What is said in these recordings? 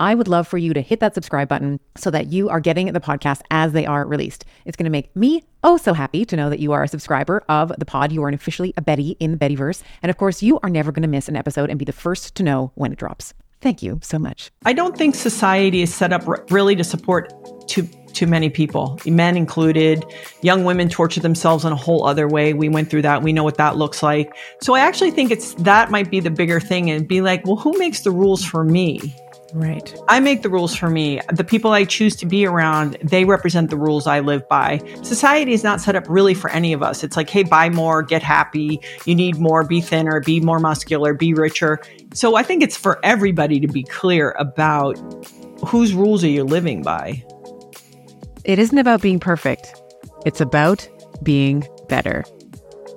I would love for you to hit that subscribe button so that you are getting the podcast as they are released. It's going to make me oh so happy to know that you are a subscriber of the pod. You are officially a Betty in the Bettyverse. And of course, you are never going to miss an episode and be the first to know when it drops. Thank you so much. I don't think society is set up really to support too too many people, men included. Young women torture themselves in a whole other way. We went through that. We know what that looks like. So I actually think it's that might be the bigger thing and be like, well, who makes the rules for me? Right. I make the rules for me. The people I choose to be around, they represent the rules I live by. Society is not set up really for any of us. It's like, hey, buy more, get happy. You need more, be thinner, be more muscular, be richer. So I think it's for everybody to be clear about whose rules are you living by. It isn't about being perfect, it's about being better.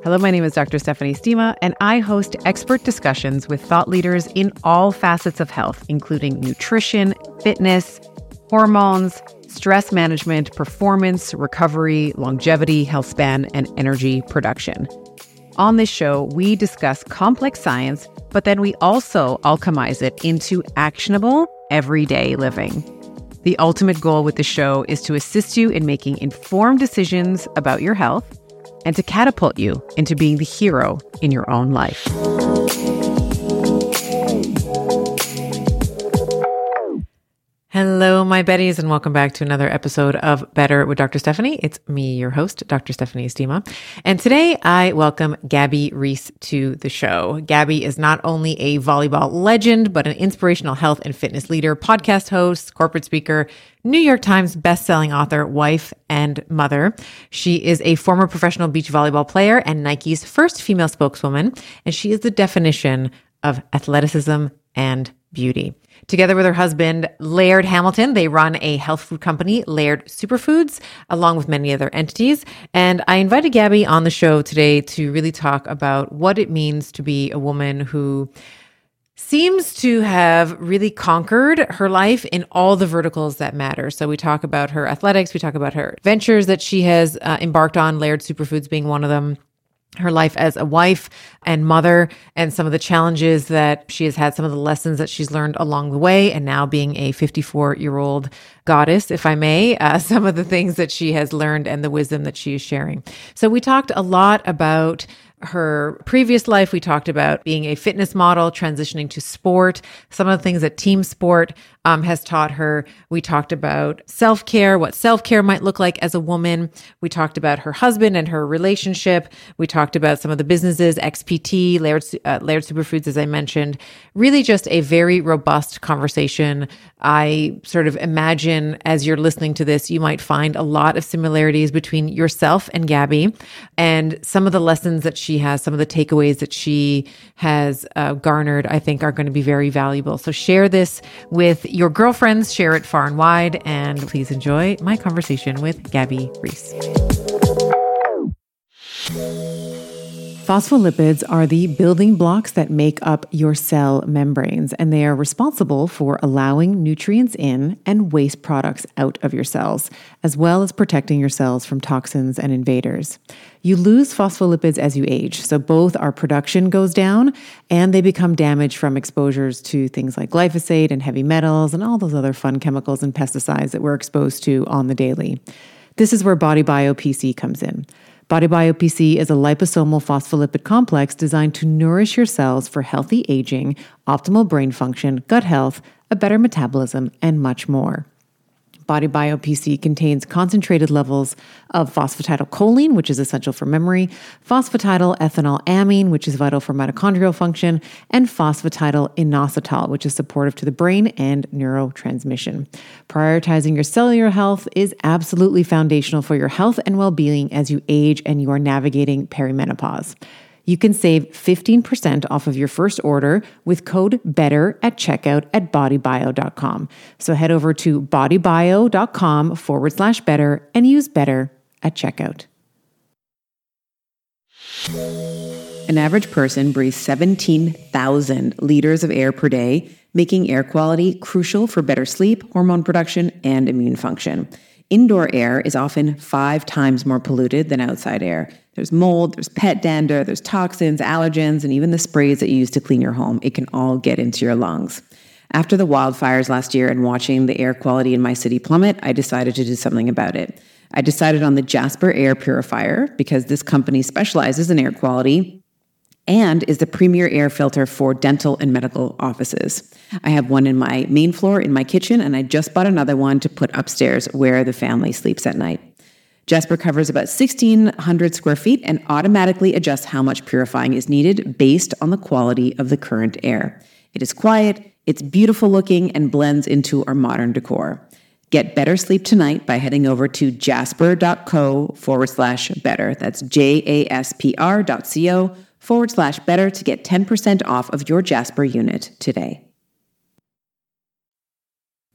Hello, my name is Dr. Stephanie Estima, and I host expert discussions with thought leaders in all facets of health, including nutrition, fitness, hormones, stress management, performance, recovery, longevity, health span, and energy production. On this show, we discuss complex science, but then we also alchemize it into actionable, everyday living. The ultimate goal with the show is to assist you in making informed decisions about your health and to catapult you into being the hero in your own life. Hello, my Betties, and welcome back to another episode of Better with Dr. Stephanie. It's me, your host, Dr. Stephanie Estima. And today I welcome Gabby Reece to the show. Gabby is not only a volleyball legend, but an inspirational health and fitness leader, podcast host, corporate speaker, New York Times bestselling author, wife, and mother. She is a former professional beach volleyball player and Nike's first female spokeswoman, and she is the definition of athleticism and beauty. Together with her husband, Laird Hamilton, they run a health food company, Laird Superfoods, along with many other entities. And I invited Gabby on the show today to really talk about what it means to be a woman who seems to have really conquered her life in all the verticals that matter. So we talk about her athletics, we talk about her ventures that she has uh, embarked on, Laird Superfoods being one of them her life as a wife and mother and some of the challenges that she has had, some of the lessons that she's learned along the way, and now being a 54 year old goddess, if I may, uh, some of the things that she has learned and the wisdom that she is sharing. So we talked a lot about her previous life, we talked about being a fitness model, transitioning to sport, some of the things that team sport um, has taught her. We talked about self care, what self care might look like as a woman. We talked about her husband and her relationship. We talked about some of the businesses, XPT, Laird, uh, Laird Superfoods, as I mentioned. Really just a very robust conversation. I sort of imagine as you're listening to this, you might find a lot of similarities between yourself and Gabby and some of the lessons that she has, some of the takeaways that she has uh, garnered, I think are going to be very valuable. So share this with your girlfriends, share it far and wide, and please enjoy my conversation with Gabby Reece. Phospholipids are the building blocks that make up your cell membranes, and they are responsible for allowing nutrients in and waste products out of your cells, as well as protecting your cells from toxins and invaders. You lose phospholipids as you age, so both our production goes down and they become damaged from exposures to things like glyphosate and heavy metals and all those other fun chemicals and pesticides that we're exposed to on the daily. This is where Body Bio PC comes in. Body Bio PC is a liposomal phospholipid complex designed to nourish your cells for healthy aging, optimal brain function, gut health, a better metabolism, and much more. Body Bio PC contains concentrated levels of phosphatidylcholine, which is essential for memory, phosphatidylethanolamine, which is vital for mitochondrial function, and phosphatidylinositol, which is supportive to the brain and neurotransmission. Prioritizing your cellular health is absolutely foundational for your health and well being as you age and you are navigating perimenopause. You can save 15% off of your first order with code BETTER at checkout at bodybio.com. So head over to bodybio.com forward slash better and use better at checkout. An average person breathes 17,000 liters of air per day, making air quality crucial for better sleep, hormone production, and immune function. Indoor air is often five times more polluted than outside air. There's mold, there's pet dander, there's toxins, allergens, and even the sprays that you use to clean your home. It can all get into your lungs. After the wildfires last year and watching the air quality in my city plummet, I decided to do something about it. I decided on the Jaspr Air Purifier because this company specializes in air quality and is the premier air filter for dental and medical offices. I have one in my main floor in my kitchen, and I just bought another one to put upstairs where the family sleeps at night. Jaspr covers about 1,600 square feet and automatically adjusts how much purifying is needed based on the quality of the current air. It is quiet, it's beautiful looking, and blends into our modern decor. Get better sleep tonight by heading over to jaspr.co forward slash better. That's J A S P R dot C O forward slash better to get 10% off of your Jaspr unit today.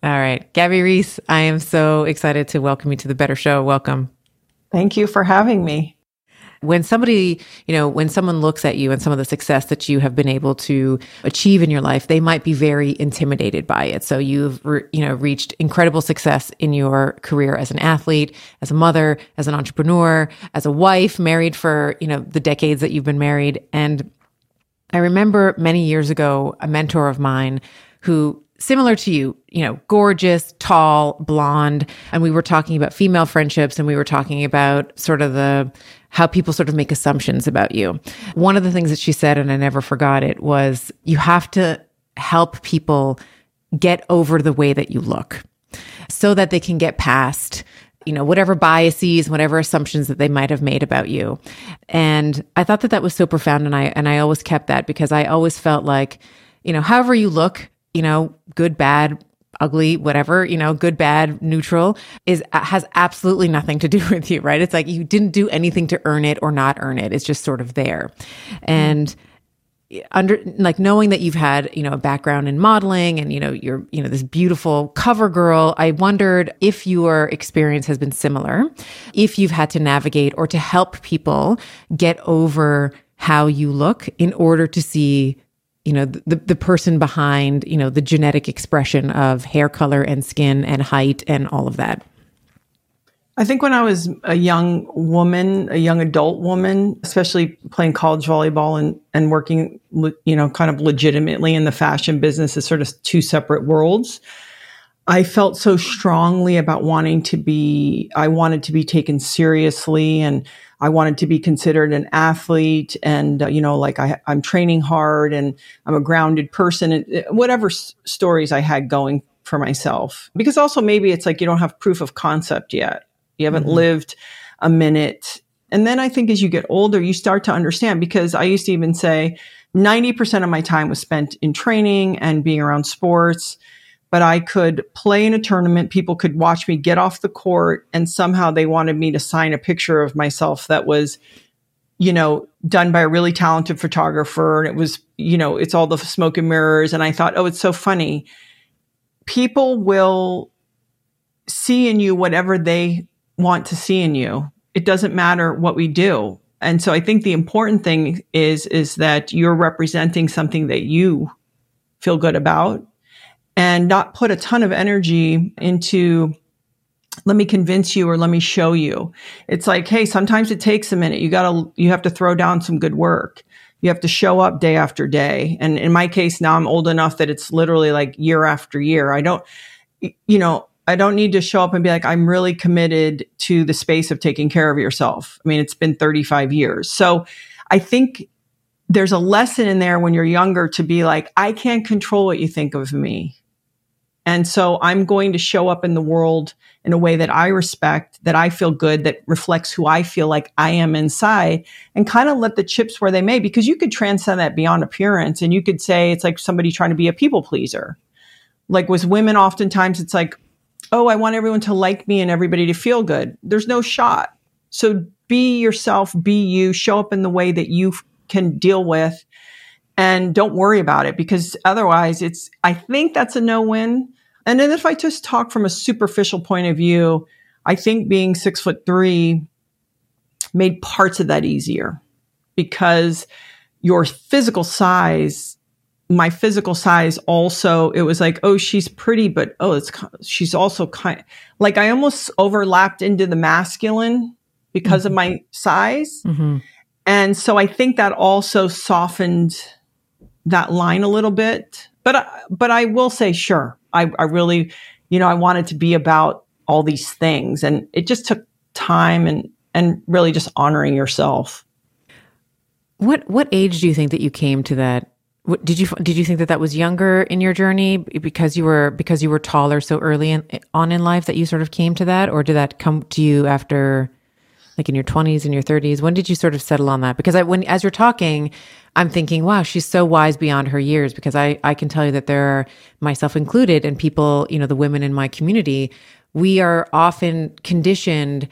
All right. Gabby Reece, I am so excited to welcome you to the Better Show. Welcome. Thank you for having me. When somebody, you know, when someone looks at you and some of the success that you have been able to achieve in your life, they might be very intimidated by it. So you've, re- you know, reached incredible success in your career as an athlete, as a mother, as an entrepreneur, as a wife, married for, you know, the decades that you've been married. And I remember many years ago, a mentor of mine who similar to you, you know, gorgeous, tall, blonde. And we were talking about female friendships and we were talking about sort of the, how people sort of make assumptions about you. One of the things that she said, and I never forgot it, was you have to help people get over the way that you look so that they can get past you know whatever biases whatever assumptions that they might have made about you and i thought that that was so profound and i and i always kept that because i always felt like you know however you look you know, good, bad, ugly, whatever, you know, good, bad, neutral is has absolutely nothing to do with you, right? It's like you didn't do anything to earn it or not earn it. It's just sort of there. And under like knowing that you've had, you know, a background in modeling and you know, you're, you know, this beautiful cover girl, I wondered if your experience has been similar, if you've had to navigate or to help people get over how you look in order to see you know the the person behind you know the genetic expression of hair color and skin and height and all of that. I think when I was a young woman, a young adult woman, especially playing college volleyball and, and working, you know, kind of legitimately in the fashion business as sort of two separate worlds, I felt so strongly about wanting to be, I wanted to be taken seriously and I wanted to be considered an athlete and, uh, you know, like I, I'm training hard and I'm a grounded person and uh, whatever s- stories I had going for myself. Because also maybe it's like you don't have proof of concept yet. You haven't mm-hmm. lived a minute. And then I think as you get older, you start to understand because I used to even say 90% of my time was spent in training and being around sports but I could play in a tournament. People could watch me get off the court and somehow they wanted me to sign a picture of myself that was, you know, done by a really talented photographer. And it was, you know, it's all the smoke and mirrors. And I thought, oh, it's so funny. People will see in you whatever they want to see in you. It doesn't matter what we do. And so I think the important thing is, is that you're representing something that you feel good about and not put a ton of energy into let me convince you or let me show you. It's like, hey, sometimes it takes a minute. You gotta, you have to throw down some good work. You have to show up day after day. And in my case, now I'm old enough that it's literally like year after year. I don't, you know, I don't need to show up and be like, I'm really committed to the space of taking care of yourself. I mean, it's been 35 years. So I think there's a lesson in there when you're younger to be like, I can't control what you think of me. And so I'm going to show up in the world in a way that I respect, that I feel good, that reflects who I feel like I am inside and kind of let the chips where they may, because you could transcend that beyond appearance and you could say it's like somebody trying to be a people pleaser. Like with women, oftentimes it's like, oh, I want everyone to like me and everybody to feel good. There's no shot. So be yourself, be you, show up in the way that you can deal with and don't worry about it because otherwise it's, I think that's a no win and then if I just talk from a superficial point of view, I think being six foot three made parts of that easier because your physical size my physical size also it was like oh she's pretty but oh it's she's also kind like i almost overlapped into the masculine because mm-hmm. of my size mm-hmm. and so i think that also softened that line a little bit but uh, but i will say sure i i really you know i wanted to be about all these things and it just took time and and really just honoring yourself what what age do you think that you came to that what, did you did you think that that was younger in your journey because you were because you were taller so early in, on in life that you sort of came to that, or did that come to you after, like in your twenties and your thirties? When did you sort of settle on that? Because I, when as you're talking, I'm thinking, wow, she's so wise beyond her years. Because I I can tell you that there are myself included and people, you know, the women in my community, we are often conditioned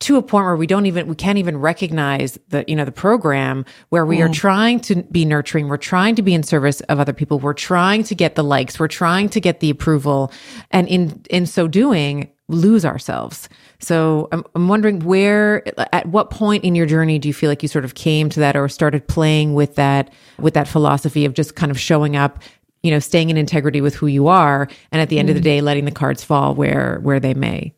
to a point where we don't even we can't even recognize the you know the program where we mm. are trying to be nurturing we're trying to be in service of other people we're trying to get the likes we're trying to get the approval and in in so doing lose ourselves so I'm, I'm wondering where at what point in your journey do you feel like you sort of came to that or started playing with that with that philosophy of just kind of showing up you know staying in integrity with who you are and at the end mm. of the mm. day letting the cards fall where where they may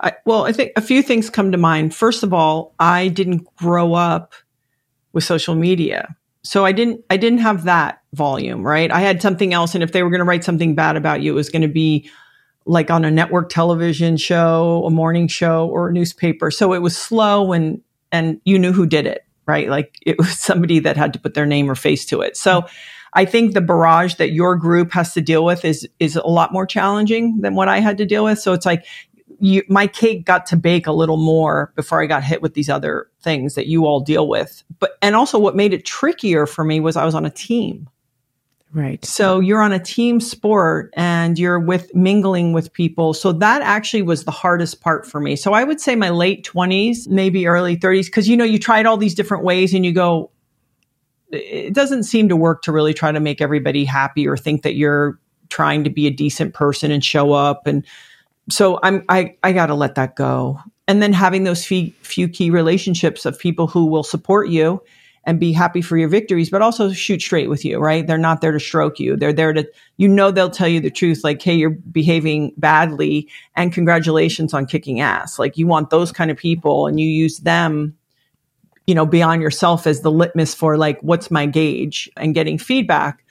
I, well, I think a few things come to mind. First of all, I didn't grow up with social media. So I didn't I didn't have that volume, right? I had something else and if they were going to write something bad about you, it was going to be like on a network television show, a morning show or a newspaper. So it was slow and and you knew who did it, right? Like it was somebody that had to put their name or face to it. So I think the barrage that your group has to deal with is is a lot more challenging than what I had to deal with. So it's like you, my cake got to bake a little more before I got hit with these other things that you all deal with. But, and also what made it trickier for me was I was on a team. Right. So you're on a team sport and you're with mingling with people. So that actually was the hardest part for me. So I would say my late 20s, maybe early 30s, because you know, you tried all these different ways and you go, it doesn't seem to work to really try to make everybody happy or think that you're trying to be a decent person and show up and so I'm I I got to let that go. And then having those few, few key relationships of people who will support you and be happy for your victories, but also shoot straight with you, right? They're not there to stroke you. They're there to, you know, they'll tell you the truth, like, hey, you're behaving badly and congratulations on kicking ass. Like, you want those kind of people and you use them, you know, beyond yourself as the litmus for, like, what's my gauge and getting feedback.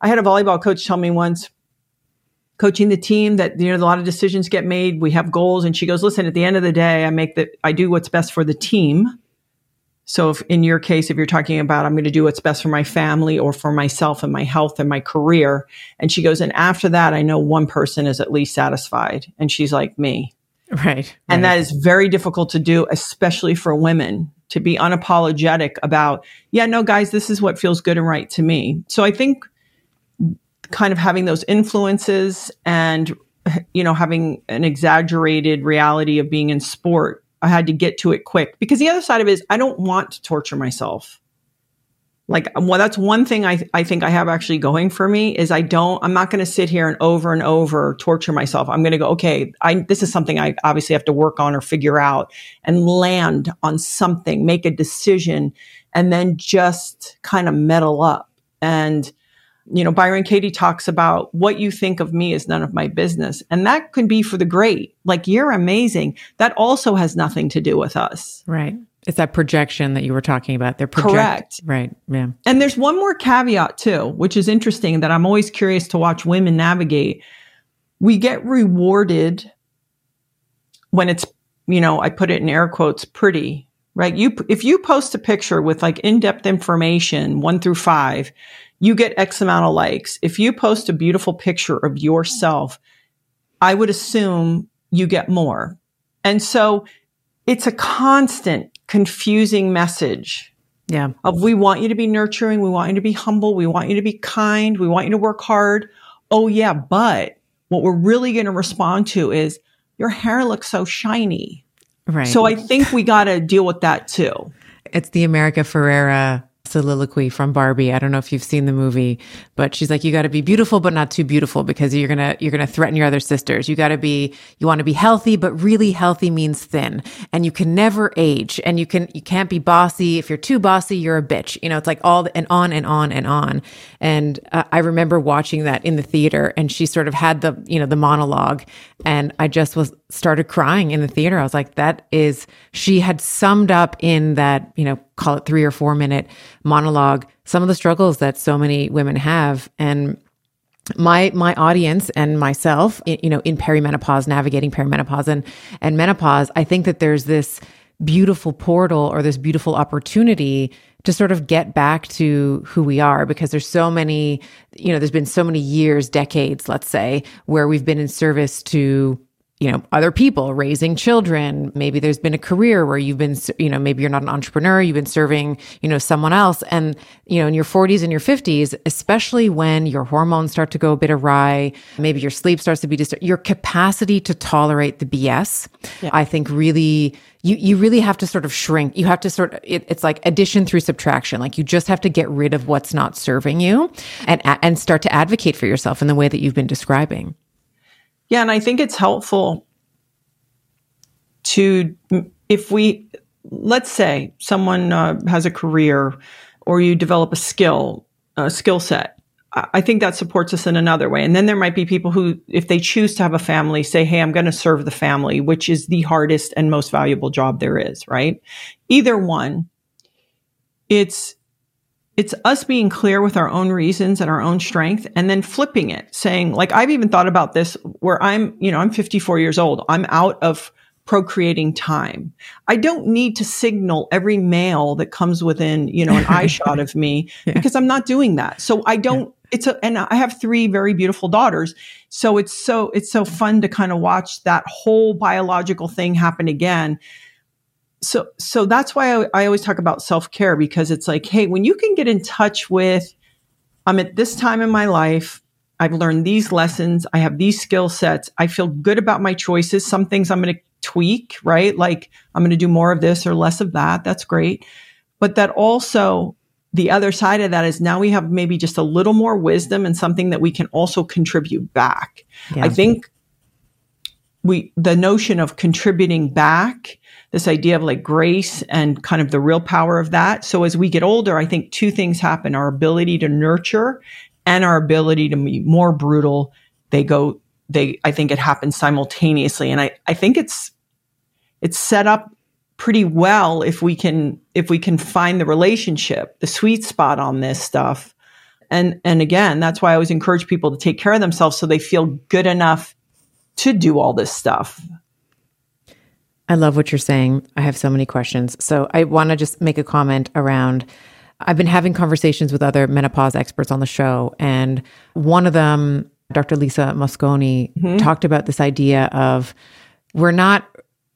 I had a volleyball coach tell me once, coaching the team that you know a lot of decisions get made we have goals and she goes listen at the end of the day i make that i do what's best for the team so if in your case if you're talking about i'm going to do what's best for my family or for myself and my health and my career and she goes and after that i know one person is at least satisfied and she's like me right, right. and that is very difficult to do especially for women to be unapologetic about yeah no guys this is what feels good and right to me so i think kind of having those influences and you know having an exaggerated reality of being in sport i had to get to it quick. Because the other side of it is i don't want to torture myself. Like well that's one thing I, I think i have actually going for me is i don't i'm not going to sit here and over and over torture myself. I'm going to go okay i this is something i obviously have to work on or figure out and land on something make a decision and then just kind of metal up. And you know, Byron Katie talks about what you think of me is none of my business. And that can be for the great. Like, you're amazing. That also has nothing to do with us. Right. It's that projection that you were talking about. They're project- correct. Right. Yeah. And there's one more caveat too, which is interesting that I'm always curious to watch women navigate. We get rewarded when it's, you know, I put it in air quotes, pretty, right? You, if you post a picture with like in-depth information, one through five, you get X amount of likes. If you post a beautiful picture of yourself, I would assume you get more. And so it's a constant confusing message. Yeah. Of we want you to be nurturing. We want you to be humble. We want you to be kind. We want you to work hard. Oh yeah. But what we're really going to respond to is your hair looks so shiny. Right. So I think we got to deal with that too. It's the America Ferrera soliloquy from Barbie. I don't know if you've seen the movie, but she's like, you got to be beautiful, but not too beautiful because you're going to, you're going to threaten your other sisters. You got to be, you want to be healthy, but really healthy means thin and you can never age and you can, you can't be bossy. If you're too bossy, you're a bitch. You know, it's like all and on and on and on. And uh, I remember watching that in the theater and she sort of had the, you know, the monologue and I just was started crying in the theater. I was like, that is, she had summed up in that, you know, call it three or four minute monologue, some of the struggles that so many women have. And my my audience and myself you know in perimenopause navigating perimenopause and and menopause i think that there's this beautiful portal or this beautiful opportunity to sort of get back to who we are because there's so many, you know, there's been so many years, decades, let's say, where we've been in service to you know other people raising children. Maybe there's been a career where you've been you know maybe you're not an entrepreneur you've been serving you know someone else. And you know in your 40s and your 50s especially when your hormones start to go a bit awry maybe your sleep starts to be disturbed your capacity to tolerate the bs yeah. i think really you you really have to sort of shrink. You have to sort of it, it's like addition through subtraction. Like you just have to get rid of what's not serving you and and start to advocate for yourself in the way that you've been describing yeah, and I think it's helpful to, if we, let's say someone uh, has a career or you develop a skill, a skill set. I think that supports us in another way. And then there might be people who, if they choose to have a family, say, Hey, I'm going to serve the family, which is the hardest and most valuable job there is, right? Either one, it's, it's us being clear with our own reasons and our own strength and then flipping it saying like i've even thought about this where i'm you know i'm 54 years old. I'm out of procreating time. I don't need to signal every male that comes within you know an eye shot of me yeah. because i'm not doing that. So i don't yeah. it's a and i have three very beautiful daughters. So it's so it's so fun to kind of watch that whole biological thing happen again so so that's why I, I always talk about self-care because it's like hey when you can get in touch with i'm at this time in my life i've learned these lessons i have these skill sets i feel good about my choices some things i'm going to tweak right? Like i'm going to do more of this or less of that that's great. But that also the other side of that is now we have maybe just a little more wisdom and something that we can also contribute back. Yeah. i think we the notion of contributing back this idea of like grace and kind of the real power of that. So as we get older, I think two things happen our ability to nurture and our ability to be more brutal. They go, they, I think it happens simultaneously. And I, I think it's, it's set up pretty well if we can, if we can find the relationship, the sweet spot on this stuff. And, and again, that's why I always encourage people to take care of themselves so they feel good enough to do all this stuff. I love what you're saying. I have so many questions. So I want to just make a comment around I've been having conversations with other menopause experts on the show, and one of them, Dr. Lisa Mosconi, mm-hmm. talked about this idea of we're not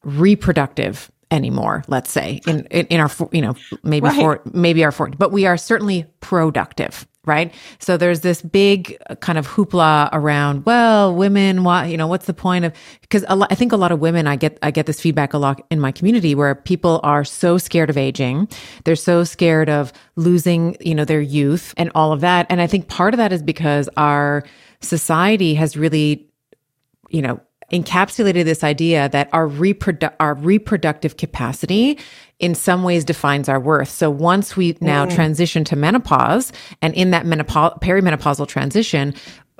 reproductive anymore let's say in in, in our you know maybe right. for maybe our 40 but we are certainly productive right? So there's this big uh, kind of hoopla around, well, women, why, you know, what's the point of, because I think a lot of women, I get, I get this feedback a lot in my community where people are so scared of aging. They're so scared of losing, you know, their youth and all of that. And I think part of that is because our society has really, you know, encapsulated this idea that our reprodu- our reproductive capacity in some ways defines our worth. So once we now mm. transition to menopause and in that menopause perimenopausal transition,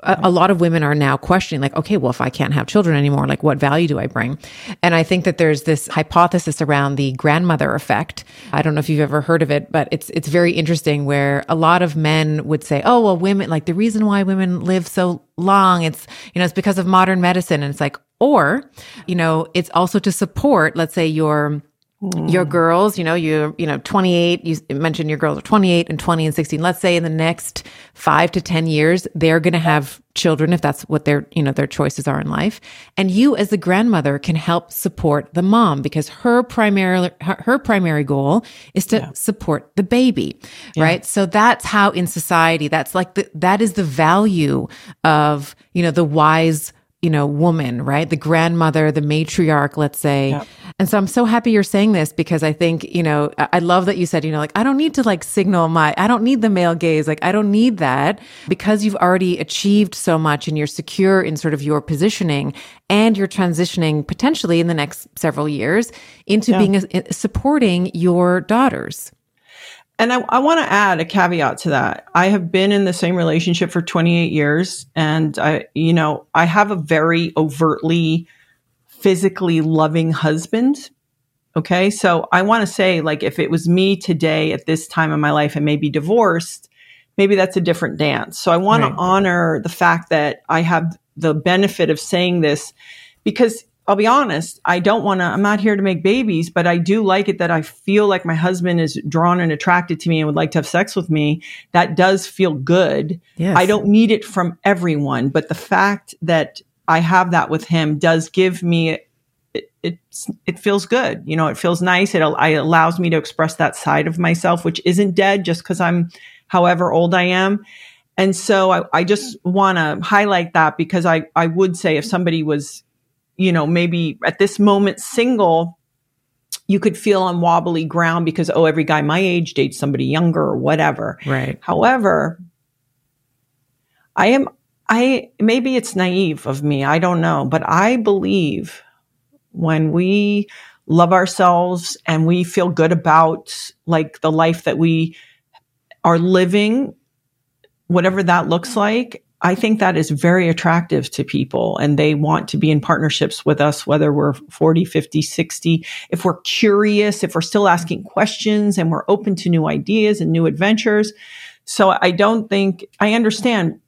a, a, lot of women are now questioning like okay well if i can't have children anymore like what value do i bring? And i think that there's this hypothesis around the grandmother effect. I don't know if you've ever heard of it but it's it's very interesting where a lot of men would say oh well women like the reason why women live so long it's you know it's because of modern medicine. And it's like or you know it's also to support let's say your Mm. Your girls, you know, you you know, 28, you mentioned your girls are 28 and 20 and 16. Let's say in the next 5 to 10 years, they're going to have children if that's what their, you know, their choices are in life. And you as the grandmother can help support the mom because her primary her, her primary goal is to yeah. support the baby, yeah. right? So that's how in society that's like the that is the value of, you know, the wise you know, woman, right? The grandmother, the matriarch, let's say. Yeah. And so I'm so happy you're saying this because I think, you know, I love that you said, you know, like, I don't need to like signal my, I don't need the male gaze. Like, I don't need that because you've already achieved so much and you're secure in sort of your positioning and you're transitioning potentially in the next several years into yeah. being a, supporting your daughters. And I, I want to add a caveat to that. I have been in the same relationship for 28 years, and I, you know, I have a very overtly physically loving husband. Okay. So I want to say, like, if it was me today at this time in my life and maybe divorced, maybe that's a different dance. So I want right. to honor the fact that I have the benefit of saying this because I'll be honest, I don't want to, I'm not here to make babies, but I do like it that I feel like my husband is drawn and attracted to me and would like to have sex with me. That does feel good. Yes. I don't need it from everyone, but the fact that I have that with him does give me it, it, it feels good. You know, it feels nice. It, it allows me to express that side of myself, which isn't dead just because I'm however old I am. And so I, I just want to highlight that because I, I would say if somebody was you know, maybe at this moment single, you could feel on wobbly ground because, oh, every guy my age dates somebody younger or whatever. Right. However, I am, I, maybe it's naive of me. I don't know, but I believe when we love ourselves and we feel good about like the life that we are living, whatever that looks like, I think that is very attractive to people and they want to be in partnerships with us, whether we're 40, 50, 60. If we're curious, if we're still asking questions and we're open to new ideas and new adventures. So I don't think, I understand.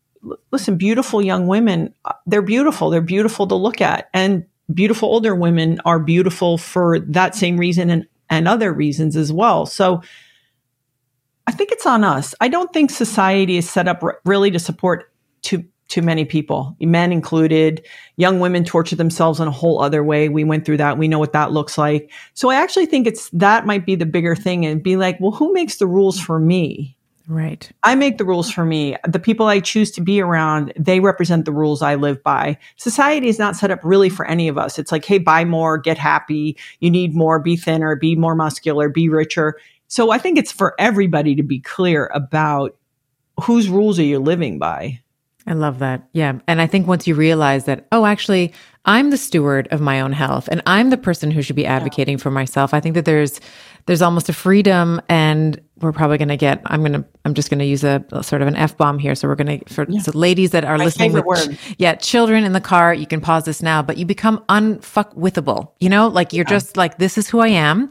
Listen, beautiful young women, uh, they're beautiful. They're beautiful to look at. And beautiful older women are beautiful for that same reason and, and other reasons as well. So I think it's on us. I don't think society is set up really to support too too many people, men included. Young women torture themselves in a whole other way. We went through that. We know what that looks like. So I actually think it's that might be the bigger thing and be like, well, who makes the rules for me? Right. I make the rules for me. The people I choose to be around, they represent the rules I live by. Society is not set up really for any of us. It's like, hey, buy more, get happy. You need more, be thinner, be more muscular, be richer. So I think it's for everybody to be clear about whose rules are you living by. I love that. Yeah. And I think once you realize that, oh, actually, I'm the steward of my own health and I'm the person who should be advocating yeah. for myself. I think that there's there's almost a freedom and we're probably going to get i'm going to i'm just going to use a, a, sort of an f-bomb here so we're going to for yeah. so ladies that are my listening with word. yeah children in the car you can pause this now but you become unfuckwithable you know like you're yeah. just like this is who i am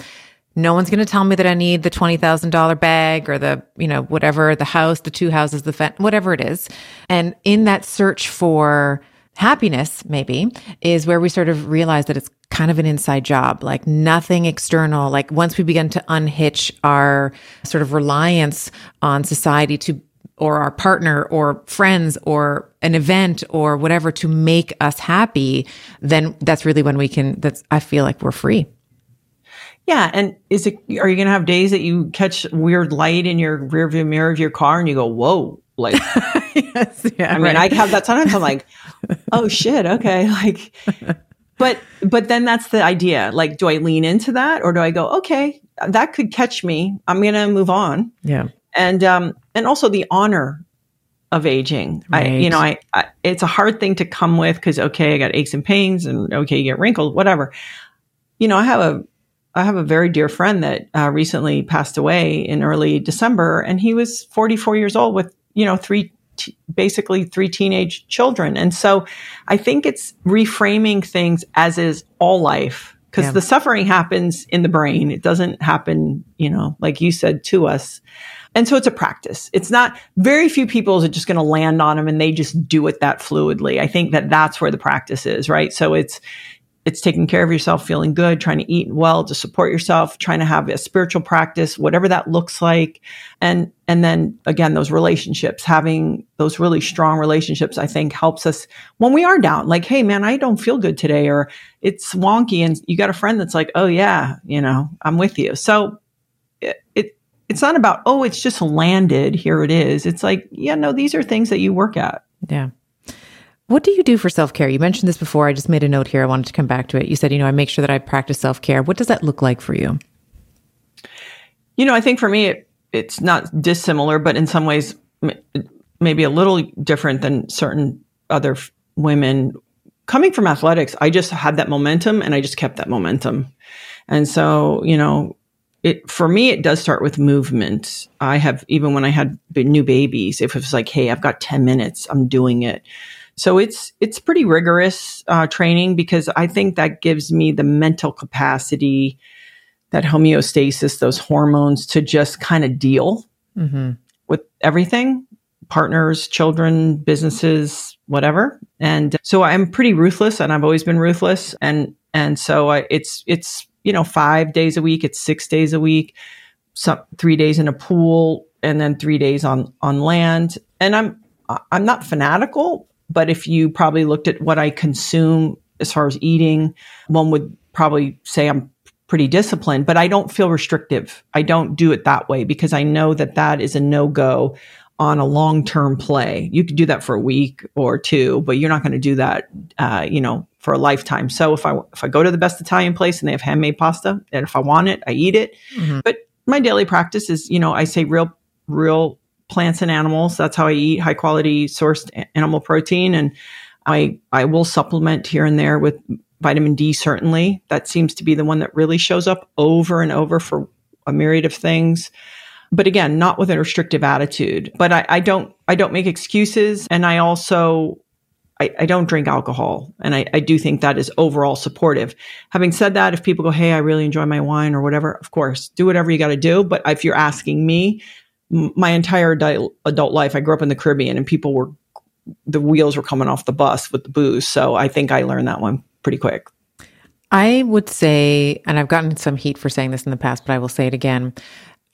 no one's going to tell me that I need the $20,000 bag or the, you know, whatever, the house, the two houses, the fence, whatever it is. And in that search for happiness, maybe, is where we sort of realize that it's kind of an inside job, like nothing external. Like once we begin to unhitch our sort of reliance on society to or our partner or friends or an event or whatever to make us happy, then that's really when we can, that's, I feel like we're free. Yeah, and is it? Are you going to have days that you catch weird light in your rearview mirror of your car and you go, "Whoa!" Like, yes, yeah. I mean, I have that sometimes. I'm like, "Oh shit!" Okay, like, but but then that's the idea. Like, do I lean into that or do I go, "Okay, that could catch me. I'm going to move on." Yeah, and um and also the honor of aging. Right. I, you know, I, I, it's a hard thing to come with because okay, I got aches and pains, and okay, you get wrinkled, whatever. You know, I have a I have a very dear friend that uh, recently passed away in early December, and he was 44 years old with, you know, three, t- basically three teenage children. And so I think it's reframing things as is all life because yeah. the suffering happens in the brain. It doesn't happen, you know, like you said to us. And so it's a practice. It's not very few people are just going to land on them and they just do it that fluidly. I think that that's where the practice is, right? So it's, it's taking care of yourself, feeling good, trying to eat well to support yourself, trying to have a spiritual practice, whatever that looks like. And, and then again, those relationships, having those really strong relationships, I think helps us when we are down, like, Hey, man, I don't feel good today, or it's wonky. And you got a friend that's like, Oh yeah, you know, I'm with you. So it, it it's not about, Oh, it's just landed. Here it is. It's like, yeah, no, these are things that you work at. Yeah. What do you do for self care? You mentioned this before. I just made a note here. I wanted to come back to it. You said, you know, I make sure that I practice self care. What does that look like for you? You know, I think for me, it, it's not dissimilar, but in some ways, maybe a little different than certain other f- women. Coming from athletics, I just had that momentum and I just kept that momentum. And so, you know, it for me it does start with movement i have even when i had new babies if it was like hey i've got 10 minutes i'm doing it so it's it's pretty rigorous uh, training because i think that gives me the mental capacity that homeostasis those hormones to just kind of deal mm-hmm. with everything partners children businesses whatever and so i'm pretty ruthless and i've always been ruthless and and so I, it's it's you know, five days a week. It's six days a week, some three days in a pool and then three days on, on land. And I'm, I'm not fanatical, but if you probably looked at what I consume as far as eating, one would probably say I'm pretty disciplined, but I don't feel restrictive. I don't do it that way because I know that that is a no go on a long term play. You could do that for a week or two, but you're not going to do that, uh, you know, for a lifetime. So if I if I go to the best Italian place and they have handmade pasta, and if I want it, I eat it. Mm-hmm. But my daily practice is, you know, I say real real plants and animals. That's how I eat high quality sourced animal protein, and I I will supplement here and there with vitamin D. Certainly, that seems to be the one that really shows up over and over for a myriad of things but again, not with a restrictive attitude. But I, I don't, I don't make excuses. And I also, I, I don't drink alcohol. And I, I do think that is overall supportive. Having said that, if people go, Hey, I really enjoy my wine or whatever, of course, do whatever you got to do. But if you're asking me, my entire adult, adult life, I grew up in the Caribbean and people were, the wheels were coming off the bus with the booze. So I think I learned that one pretty quick. I would say, and I've gotten some heat for saying this in the past, but I will say it again.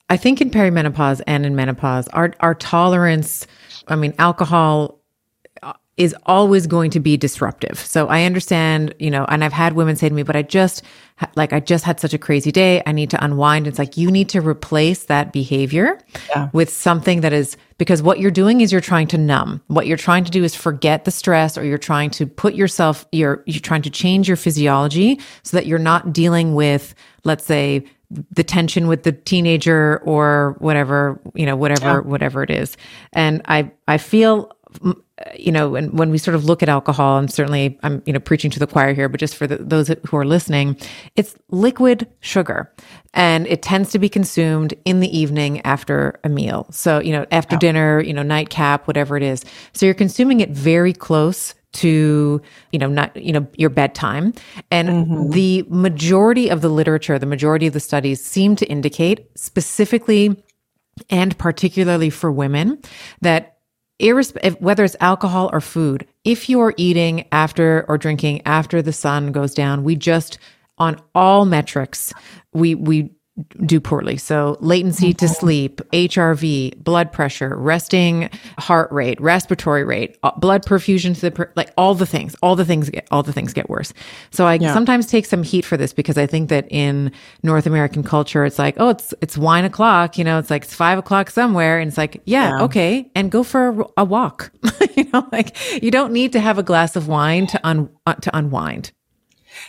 I think in perimenopause and in menopause, our our tolerance, I mean, alcohol is always going to be disruptive. So I understand, you know, and I've had women say to me, but I just like I just had such a crazy day. I need to unwind. It's like you need to replace that behavior yeah. with something that is because what you're doing is you're trying to numb. What you're trying to do is forget the stress or you're trying to put yourself you're you're trying to change your physiology so that you're not dealing with let's say the tension with the teenager or whatever you know whatever yeah. whatever it is and i i feel you know and when we sort of look at alcohol and certainly i'm you know preaching to the choir here but just for the, those who are listening it's liquid sugar and it tends to be consumed in the evening after a meal so you know after yeah. dinner you know nightcap whatever it is so you're consuming it very close to you know not you know your bedtime and mm-hmm. the majority of the literature the majority of the studies seem to indicate specifically and particularly for women that irrespective whether it's alcohol or food if you're eating after or drinking after the sun goes down we just on all metrics we we do poorly. So latency to sleep, HRV, blood pressure, resting heart rate, respiratory rate, uh, blood perfusion to the per- like all the things, all the things get all the things get worse. So I yeah. sometimes take some heat for this because I think that in North American culture, it's like, oh, it's it's wine o'clock, you know, it's like it's five o'clock somewhere, and it's like, yeah, yeah. okay, and go for a, a walk. you know, like you don't need to have a glass of wine to un uh, to unwind.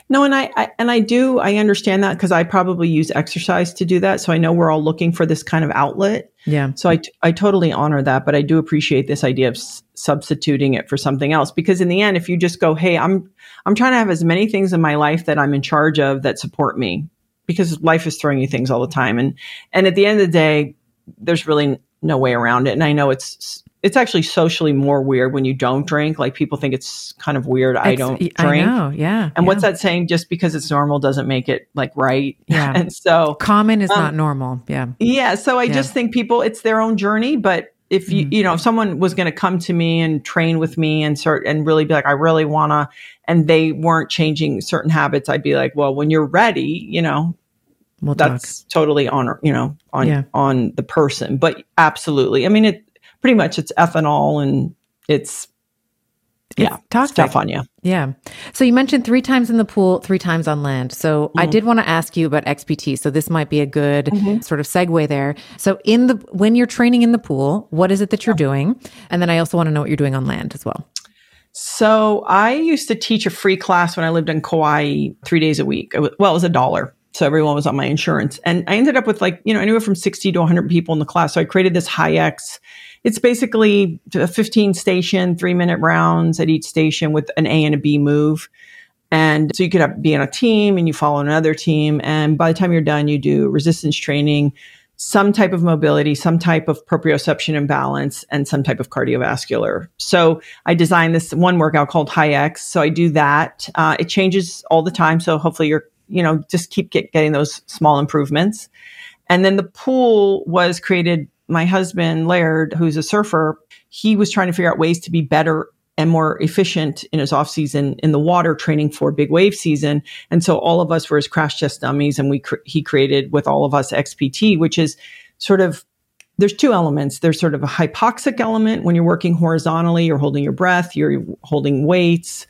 No, and I, I and I do I understand that because I probably use exercise to do that. So I know we're all looking for this kind of outlet. Yeah. So I I totally honor that, but I do appreciate this idea of s- substituting it for something else because in the end, if you just go, hey, I'm I'm trying to have as many things in my life that I'm in charge of that support me because life is throwing you things all the time, and and at the end of the day, there's really no way around it. And I know it's it's actually socially more weird when you don't drink. Like people think it's kind of weird. It's, I don't drink. I know, yeah. And yeah. what's that saying? Just because it's normal doesn't make it like right. Yeah. and so common is um, not normal. Yeah. Yeah. So I yeah. just think people, it's their own journey. But if you, mm-hmm. you know, if someone was going to come to me and train with me and sort and really be like, I really want to, and they weren't changing certain habits, I'd be like, well, when you're ready, you know, we'll that's talk. totally on, you know, on, yeah. on the person. But absolutely. I mean, it, pretty much it's ethanol and it's yeah, toxic. stuff on you. Yeah. So you mentioned three times in the pool, three times on land. So mm-hmm. I did want to ask you about XPT. So this might be a good mm-hmm. sort of segue there. So in the when you're training in the pool, what is it that you're yeah. doing? And then I also want to know what you're doing on land as well. So I used to teach a free class when I lived in Kauai three days a week. Was, well, it was a dollar. So everyone was on my insurance. And I ended up with like, you know, anywhere from 60 to 100 people in the class. So I created this HighX. It's basically a 15 station, three minute rounds at each station with an A and a B move. And so you could have, be on a team and you follow another team. And by the time you're done, you do resistance training, some type of mobility, some type of proprioception and balance, and some type of cardiovascular. So I designed this one workout called HighX. So I do that. Uh, it changes all the time. So hopefully you're you know, just keep get, getting those small improvements. And then the pool was created. My husband, Laird, who's a surfer, he was trying to figure out ways to be better and more efficient in his off season in the water training for big wave season. And so all of us were his crash test dummies and we, cr- he created with all of us XPT, which is sort of, there's two elements. There's sort of a hypoxic element when you're working horizontally, you're holding your breath, you're holding weights.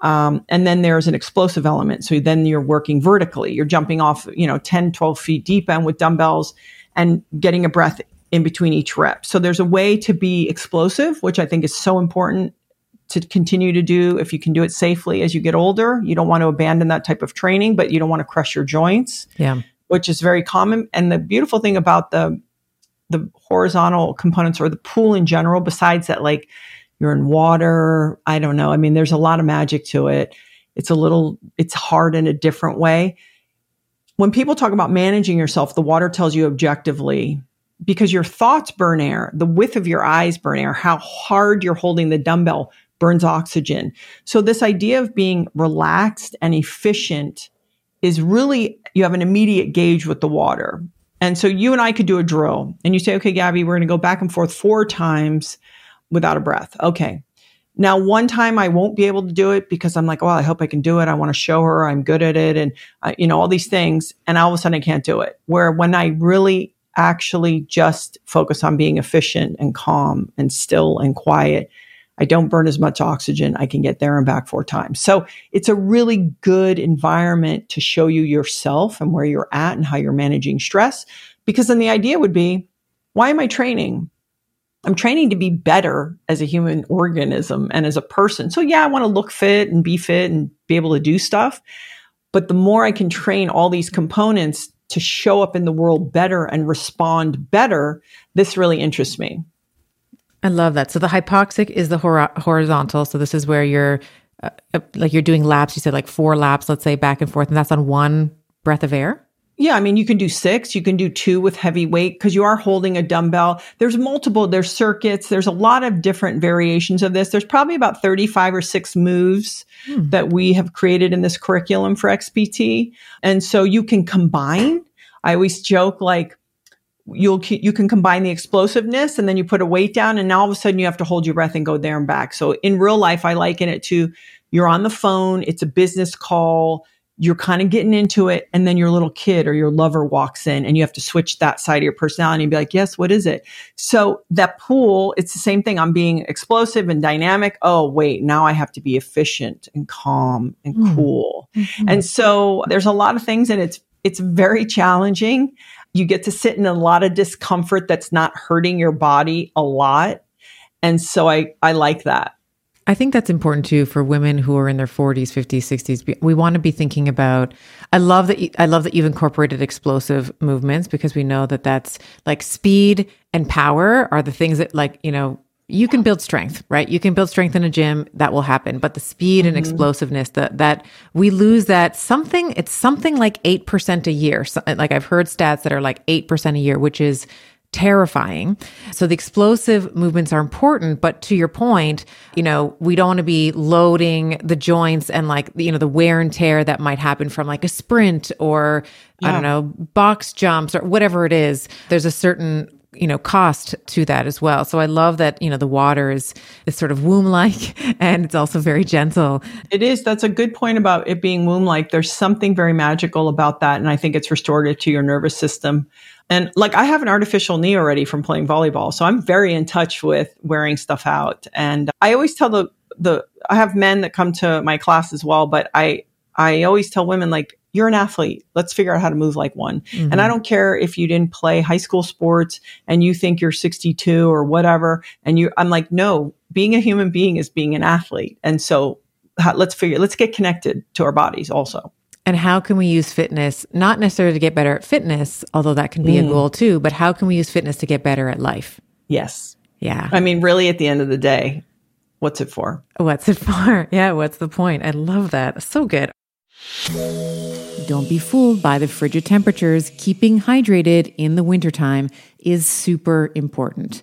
Um, and then there's an explosive element. So then you're working vertically. You're jumping off, you know, 10, 12 feet deep and with dumbbells and getting a breath in between each rep. So there's a way to be explosive, which I think is so important to continue to do if you can do it safely as you get older. You don't want to abandon that type of training, but you don't want to crush your joints. Yeah. Which is very common. And the beautiful thing about the the horizontal components or the pool in general, besides that, like you're in water. I don't know. I mean, there's a lot of magic to it. It's a little, it's hard in a different way. When people talk about managing yourself, the water tells you objectively because your thoughts burn air, the width of your eyes burn air, how hard you're holding the dumbbell burns oxygen. So this idea of being relaxed and efficient is really, you have an immediate gauge with the water. And so you and I could do a drill and you say, okay, Gabby, we're going to go back and forth four times without a breath. Okay. Now, one time I won't be able to do it because I'm like, well, I hope I can do it. I want to show her I'm good at it and, uh, you know, all these things. And all of a sudden I can't do it. Where when I really actually just focus on being efficient and calm and still and quiet, I don't burn as much oxygen. I can get there and back four times. So it's a really good environment to show you yourself and where you're at and how you're managing stress. Because then the idea would be, why am I training? I'm training to be better as a human organism and as a person. So yeah, I want to look fit and be fit and be able to do stuff. But the more I can train all these components to show up in the world better and respond better, this really interests me. I love that. So the hypoxic is the hor- horizontal. So this is where you're uh, uh, like you're doing laps. You said like four laps, let's say back and forth, and that's on one breath of air. Yeah, I mean, you can do six, you can do two with heavy weight because you are holding a dumbbell. There's multiple, there's circuits, there's a lot of different variations of this. There's probably about 35 or six moves hmm. that we have created in this curriculum for XPT. And so you can combine. I always joke like, you'll you can combine the explosiveness and then you put a weight down and now all of a sudden you have to hold your breath and go there and back so in real life i liken it to you're on the phone it's a business call you're kind of getting into it and then your little kid or your lover walks in and you have to switch that side of your personality and be like yes what is it? So that pool it's the same thing. I'm being explosive and dynamic. Oh wait now i have to be efficient and calm and mm. cool. Mm-hmm. and so there's a lot of things and it's it's very challenging. You get to sit in a lot of discomfort that's not hurting your body a lot. And so i i like that I think that's important too for women who are in their 40s, 50s, 60s. We want to be thinking about I love that you, I love that you've incorporated explosive movements because we know that that's like speed and power are the things that like, you know, you can build strength, right? You can build strength in a gym, that will happen. But the speed mm-hmm. and explosiveness that that we lose that something it's something like 8% a year. So, like I've heard stats that are like 8% a year, which is terrifying. So the explosive movements are important, but to your point, you know, we don't want to be loading the joints and like, you know, the wear and tear that might happen from like a sprint or yeah. I don't know, box jumps or whatever it is. There's a certain you know cost to that as well so i love that you know the water is is sort of womb like and it's also very gentle it is that's a good point about it being womb like there's something very magical about that and i think it's restorative to your nervous system and like I have an artificial knee already from playing volleyball. So I'm very in touch with wearing stuff out. And I always tell the, the, I have men that come to my class as well, but I, I always tell women like, you're an athlete. Let's figure out how to move like one. Mm-hmm. And I don't care if you didn't play high school sports and you think you're 62 or whatever. And you, I'm like, no, being a human being is being an athlete. And so how, let's figure, let's get connected to our bodies also. And how can we use fitness, not necessarily to get better at fitness, although that can be mm. a goal too, but how can we use fitness to get better at life? Yes. Yeah. I mean, really, at the end of the day, what's it for? What's it for? Yeah. What's the point? I love that. So good. Don't be fooled by the frigid temperatures. Keeping hydrated in the wintertime is super important.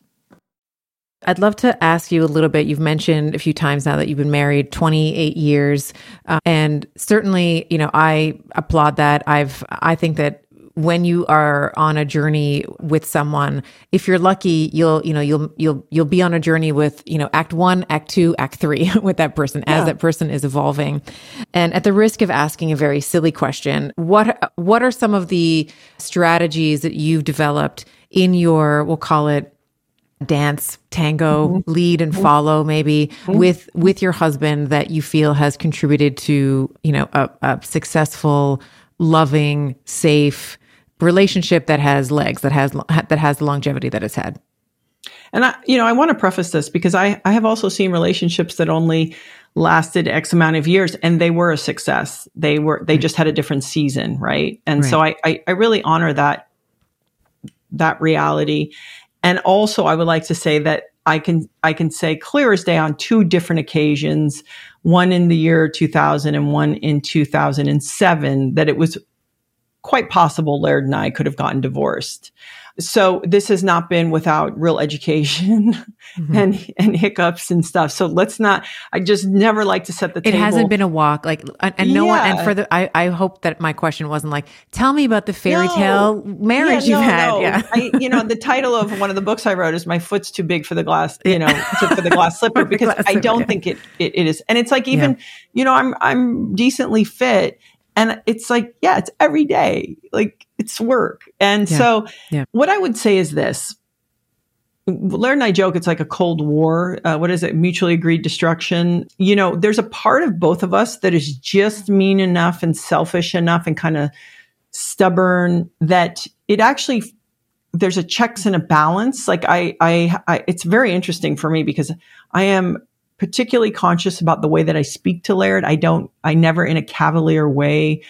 I'd love to ask you a little bit. You've mentioned a few times now that you've been married 28 years, uh, and certainly, you know, I applaud that. I've, I think that when you are on a journey with someone, if you're lucky, you'll, you know, you'll, you'll, you'll be on a journey with, you know, act one, act two, act three with that person as that person is evolving. And at the risk of asking a very silly question, what, what are some of the strategies that you've developed in your, we'll call it dance tango mm-hmm. lead and mm-hmm. follow maybe mm-hmm. with with your husband that you feel has contributed to you know a, a, successful loving safe relationship that has legs that has that has the longevity that it's had and i you know i want to preface this because i i have also seen relationships that only lasted x amount of years and they were a success they were they just had a different season right and right. so I, I i really honor that that reality and also, I would like to say that I can I can say clear as day on two different occasions, one in the year 2000 and one in 2007, that it was quite possible Laird and I could have gotten divorced so this has not been without real education mm-hmm. and and hiccups and stuff. So let's not. I just never like to set the. Table. It table. hasn't been a walk. Like and no yeah. one. And for the, I I hope that my question wasn't like, tell me about the fairy no. tale marriage yeah, you've had. No. Yeah, I, you know the title of one of the books I wrote is "My Foot's Too Big for the Glass." You know, to, for the glass slipper because glass I don't think it, it it is. And it's like even you know I'm I'm decently fit and it's like, yeah, it's every day. Like it's work. And yeah. so yeah. what I would say is this. Laird and I joke it's like a Cold War. Uh, what is it? Mutually agreed destruction. You know, there's a part of both of us that is just mean enough and selfish enough and kind of stubborn that it actually there's a checks and a balance. Like I, I, I, it's very interesting for me because I am particularly conscious about the way that I speak to Laird. I don't, I never in a cavalier way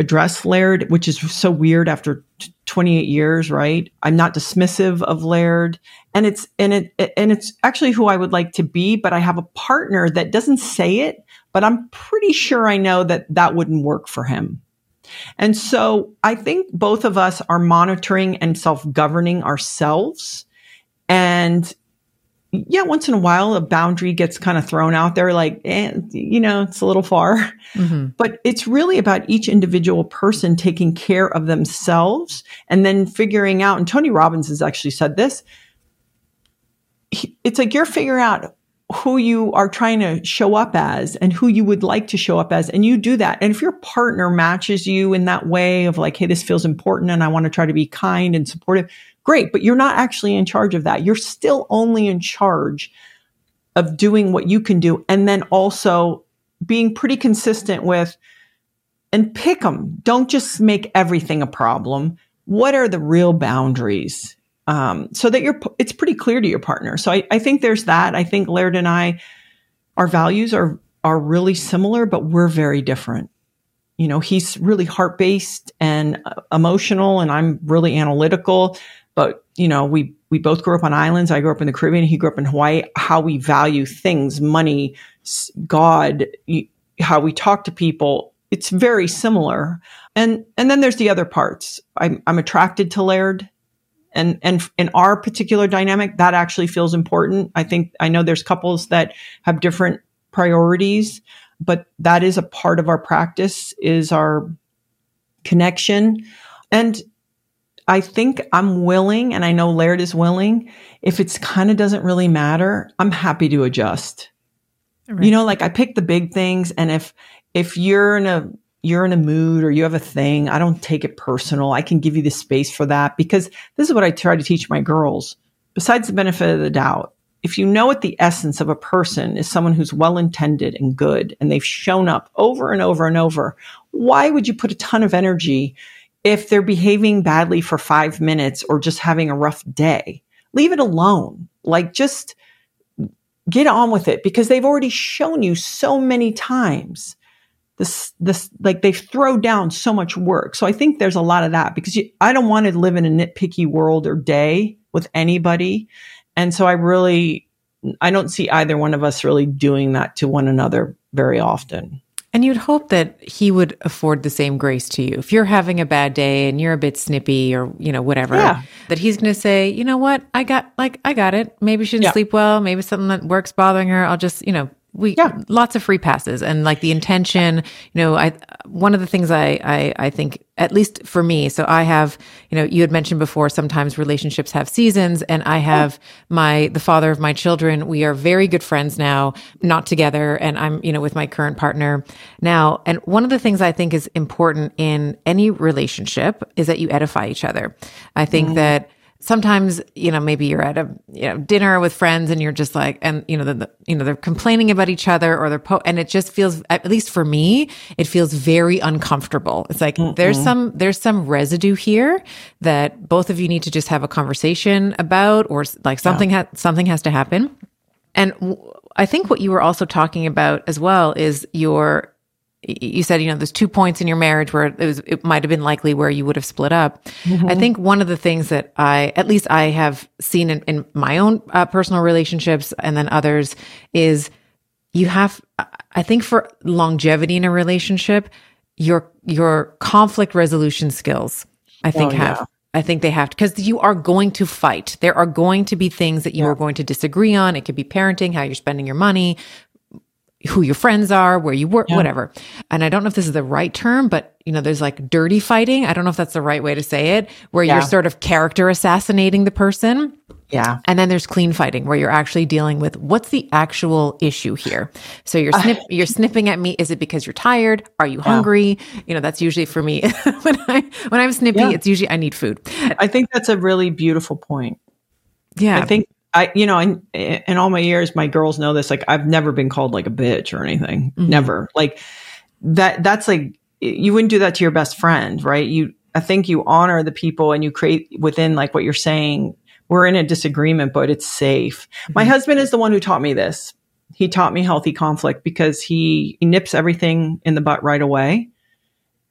address Laird, which is so weird after t- 28 years, right? I'm not dismissive of Laird and it's, and it, and it's actually who I would like to be, but I have a partner that doesn't say it, but I'm pretty sure I know that that wouldn't work for him. And so I think both of us are monitoring and self governing ourselves. And yeah, once in a while a boundary gets kind of thrown out there, like, eh, you know, it's a little far. Mm-hmm. But it's really about each individual person taking care of themselves and then figuring out. And Tony Robbins has actually said this. It's like you're figuring out who you are trying to show up as and who you would like to show up as. And you do that. And if your partner matches you in that way of like, hey, this feels important and I want to try to be kind and supportive, Great, but you're not actually in charge of that. You're still only in charge of doing what you can do and then also being pretty consistent with and pick them. Don't just make everything a problem. What are the real boundaries? Um, so that you're, it's pretty clear to your partner. So I, I think there's that. I think Laird and I, our values are, are really similar, but we're very different. You know, he's really heart based and uh, emotional, and I'm really analytical. But you know, we we both grew up on islands. I grew up in the Caribbean. He grew up in Hawaii. How we value things, money, God, how we talk to people, it's very similar. And and then there's the other parts. I'm I'm attracted to Laird. And and in our particular dynamic, that actually feels important. I think I know there's couples that have different priorities, but that is a part of our practice is our connection. And I think I'm willing, and I know Laird is willing. If it's kind of doesn't really matter, I'm happy to adjust. Right. You know, like I pick the big things, and if if you're in a you're in a mood or you have a thing, I don't take it personal. I can give you the space for that because this is what I try to teach my girls. Besides the benefit of the doubt, if you know what the essence of a person is someone who's well intended and good and they've shown up over and over and over, why would you put a ton of energy if they're behaving badly for five minutes or just having a rough day? Leave it alone. Like just get on with it because they've already shown you so many times this this like they throw down so much work so i think there's a lot of that because you, i don't want to live in a nitpicky world or day with anybody and so i really i don't see either one of us really doing that to one another very often and you'd hope that he would afford the same grace to you. If you're having a bad day and you're a bit snippy or, you know, whatever, yeah. that he's going to say, you know what? I got, like, I got it. Maybe she didn't yeah. sleep well. Maybe something that works bothering her. I'll just, you know, we yeah. lots of free passes and like the intention you know i one of the things I, I i think at least for me so i have you know you had mentioned before sometimes relationships have seasons and i have my the father of my children we are very good friends now not together and i'm you know with my current partner now and one of the things i think is important in any relationship is that you edify each other i think mm. that sometimes you know maybe you're at a you know dinner with friends and you're just like and you know the, the you know they're complaining about each other or they're po- and it just feels at least for me it feels very uncomfortable. It's like mm there's some there's some residue here that both of you need to just have a conversation about or like something yeah. ha- something has to happen. And w- I think what you were also talking about as well is your you said, you know, there's two points in your marriage where it was, it might have been likely where you would have split up. Mm-hmm. I think one of the things that I, at least I have seen in, in my own uh, personal relationships and then others is you have, I think for longevity in a relationship, your, your conflict resolution skills, I think oh, have, yeah. I think they have to, because you are going to fight. There are going to be things that you yeah. are going to disagree on. It could be parenting, how you're spending your money, who your friends are, where you work, yeah. whatever. And I don't know if this is the right term, but you know, there's like dirty fighting. I don't know if that's the right way to say it, where yeah. you're sort of character assassinating the person. Yeah. And then there's clean fighting where you're actually dealing with what's the actual issue here. So you're snip, uh, you're snipping at me. Is it because you're tired? Are you hungry? Yeah. You know, that's usually for me when I when I'm snippy, it's usually I need food. I think that's a really beautiful point. Yeah. I think I, you know, in, in all my years, my girls know this. Like, I've never been called like a bitch or anything. Mm-hmm. Never. Like that. That's like you wouldn't do that to your best friend, right? You, I think you honor the people and you create within like what you're saying. We're in a disagreement, but it's safe. Mm-hmm. My husband is the one who taught me this. He taught me healthy conflict because he, he nips everything in the butt right away.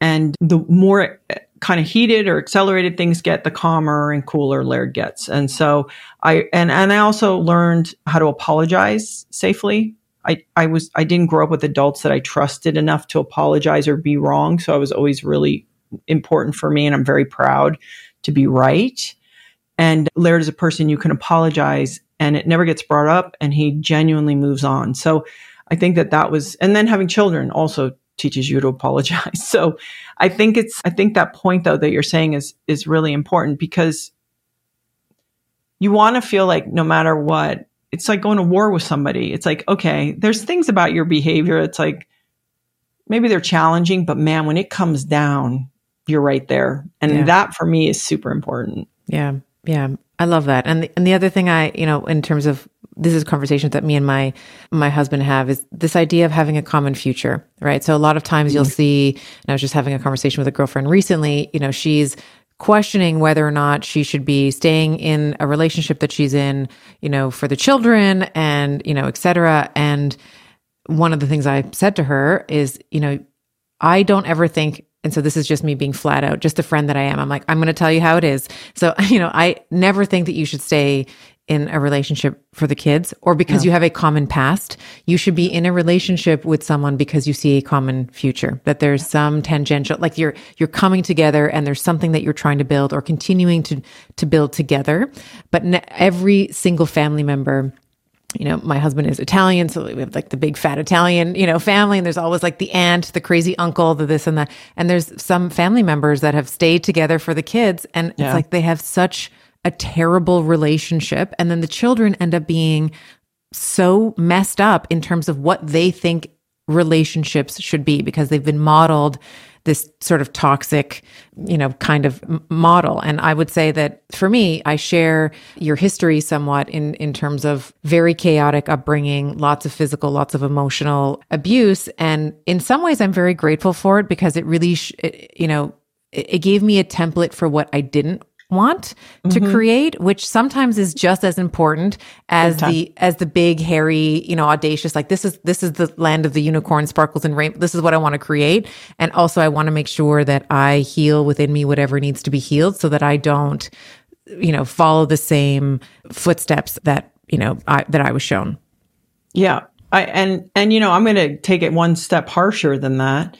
And the more kind of heated or accelerated things get, the calmer and cooler Laird gets. And so I and and I also learned how to apologize safely. I, I was I didn't grow up with adults that I trusted enough to apologize or be wrong. So I was always really important for me and I'm very proud to be right. And Laird is a person you can apologize and it never gets brought up and he genuinely moves on. So I think that that was, and then having children also teaches you to apologize. So I think it's, I think that point though that you're saying is, is really important because you want to feel like no matter what, it's like going to war with somebody. It's like, okay, there's things about your behavior. It's like, maybe they're challenging, but man, when it comes down, you're right there. And yeah. that for me is super important. Yeah. Yeah. I love that. And the, and the other thing I, you know, in terms of this is conversations that me and my my husband have is this idea of having a common future, right? So a lot of times you'll mm-hmm. see, and I was just having a conversation with a girlfriend recently, you know, she's questioning whether or not she should be staying in a relationship that she's in, you know, for the children and, you know, et cetera. And one of the things I said to her is, you know, I don't ever think and so this is just me being flat out, just a friend that I am. I'm like, I'm going to tell you how it is. So, you know, I never think that you should stay in a relationship for the kids or because you have a common past. You should be in a relationship with someone because you see a common future, that there's some tangential, like you're, you're coming together and there's something that you're trying to build or continuing to, to build together. But ne- every single family member you know, my husband is Italian, so we have like the big fat Italian, you know, family, and there's always like the aunt, the crazy uncle, the this and that. And there's some family members that have stayed together for the kids, and Yeah. it's like they have such a terrible relationship, and then the children end up being so messed up in terms of what they think relationships should be because they've been modeled this sort of toxic, you know, kind of model. And I would say that for me, I share your history somewhat in in terms of very chaotic upbringing, lots of physical, lots of emotional abuse, and in some ways, I'm very grateful for it because it really, sh- it, you know, it, it gave me a template for what I didn't want to mm-hmm. create which sometimes is just as important as the as the big hairy you know audacious like this is this is the land of the unicorn sparkles and rain this is what i want to create and also i want to make sure that i heal within me whatever needs to be healed so that i don't you know follow the same footsteps that you know I, that i was shown Yeah. I and and you know, I'm going to take it one step harsher than that.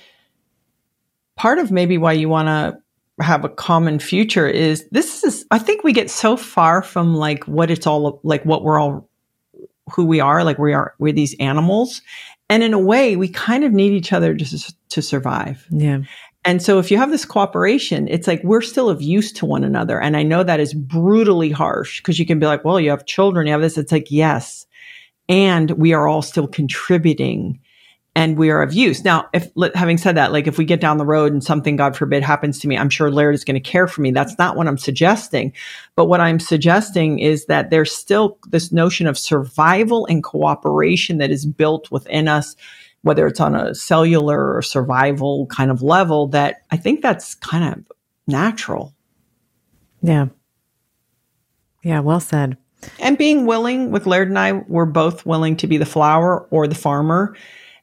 Part of maybe why you want to have a common future is this is I think we get so far from like what it's all like what we're all who we are like we are we're these animals and in a way we kind of need each other s- to survive. yeah And so if you have this cooperation, it's like we're still of use to one another. And I know that is brutally harsh because you can be like, well, you have children, you have this. It's like, yes. And we are all still contributing and we are of use. Now, if having said that, like if we get down the road and something, God forbid, happens to me, I'm sure Laird is going to care for me. That's not what I'm suggesting. But what I'm suggesting is that there's still this notion of survival and cooperation that is built within us whether it's on a cellular or survival kind of level, that I think that's kind of natural. yeah yeah well said And being willing with Laird and I, we're both willing to be the flower or the farmer.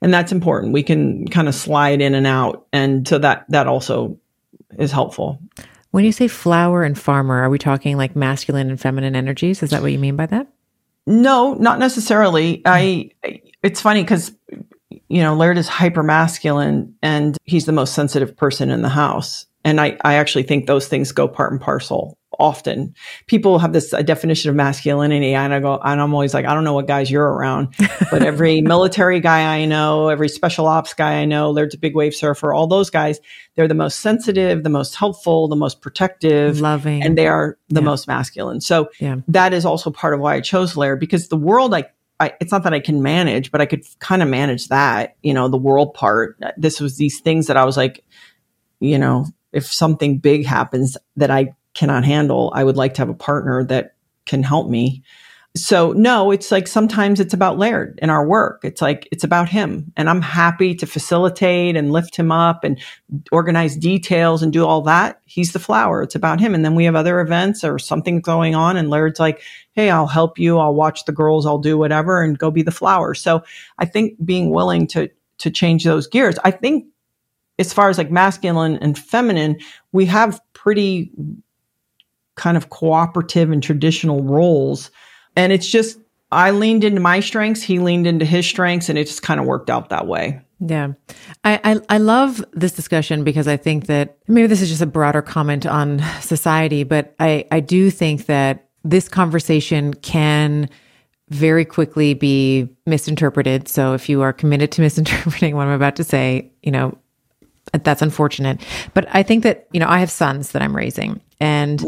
And that's important. We can kind of slide in and out. And so that, that also is helpful. when you say flower and farmer are we talking like masculine and feminine energies is that what you mean by that No, not necessarily. I, it's funny because, you know, Laird is hyper masculine and he's the most sensitive person in the house. And I, I actually think those things go part and parcel often. People have this uh, definition of masculinity and I go, and I'm always like, I don't know what guys you're around, but every military guy I know, every special ops guy I know, Laird's a big wave surfer, all those guys, they're the most sensitive, the most helpful, the most protective loving and they are the Yeah. most masculine. So Yeah. that is also part of why I chose Laird because the world, I, I, it's not that I can manage, but I could kind of manage that, you know, the world part. This was these things that I was like, you know, if something big happens that I cannot handle, I would like to have a partner that can help me. So no, it's like sometimes it's about Laird in our work. It's like it's about him and I'm happy to facilitate and lift him up and organize details and do all that. He's the flower. It's about him. And then we have other events or something going on and Laird's like, Hey, I'll help you. I'll watch the girls. I'll do whatever and go be the flower. So I think being willing to, to change those gears, I think as far as like masculine and feminine, we have pretty kind of cooperative and traditional roles. And it's just, I leaned into my strengths, he leaned into his strengths, and it just kind of worked out that way. Yeah. I, I, I love this discussion because I think that maybe this is just a broader comment on society, but I, I do think that this conversation can very quickly be misinterpreted. So if you are committed to misinterpreting what I'm about to say, you know, that's unfortunate. But I think that, you know, I have sons that I'm raising and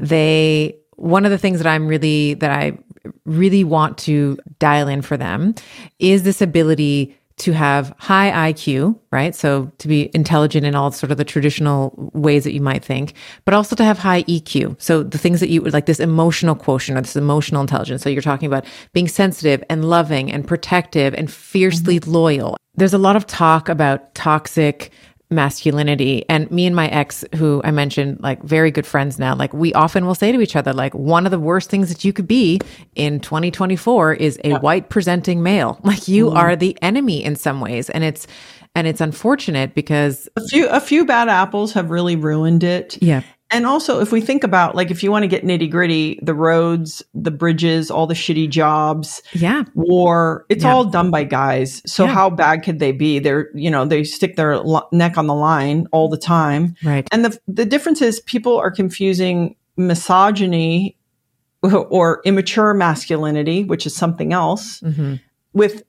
they, one of the things that I'm really, that I really want to dial in for them is this ability to have high IQ, right? So to be intelligent in all sort of the traditional ways that you might think, but also to have high EQ. So the things that you would like this emotional quotient or this emotional intelligence. So you're talking about being sensitive and loving and protective and fiercely mm-hmm. loyal. There's a lot of talk about toxic masculinity. And me and my ex, who I mentioned, like very good friends now, like we often will say to each other, like, one of the worst things that you could be in 2024 is a yeah. white presenting male. Like you mm. are the enemy in some ways. And it's, and it's unfortunate because a few a few bad apples have really ruined it. Yeah. And also, if we think about like if you want to get nitty gritty, the roads, the bridges, all the shitty jobs, yeah, war, it's yeah. all done by guys. So yeah. how bad could they be? They're you know they stick their lo- neck on the line all the time, right? And the the difference is people are confusing misogyny or immature masculinity, which is something else, mm-hmm. with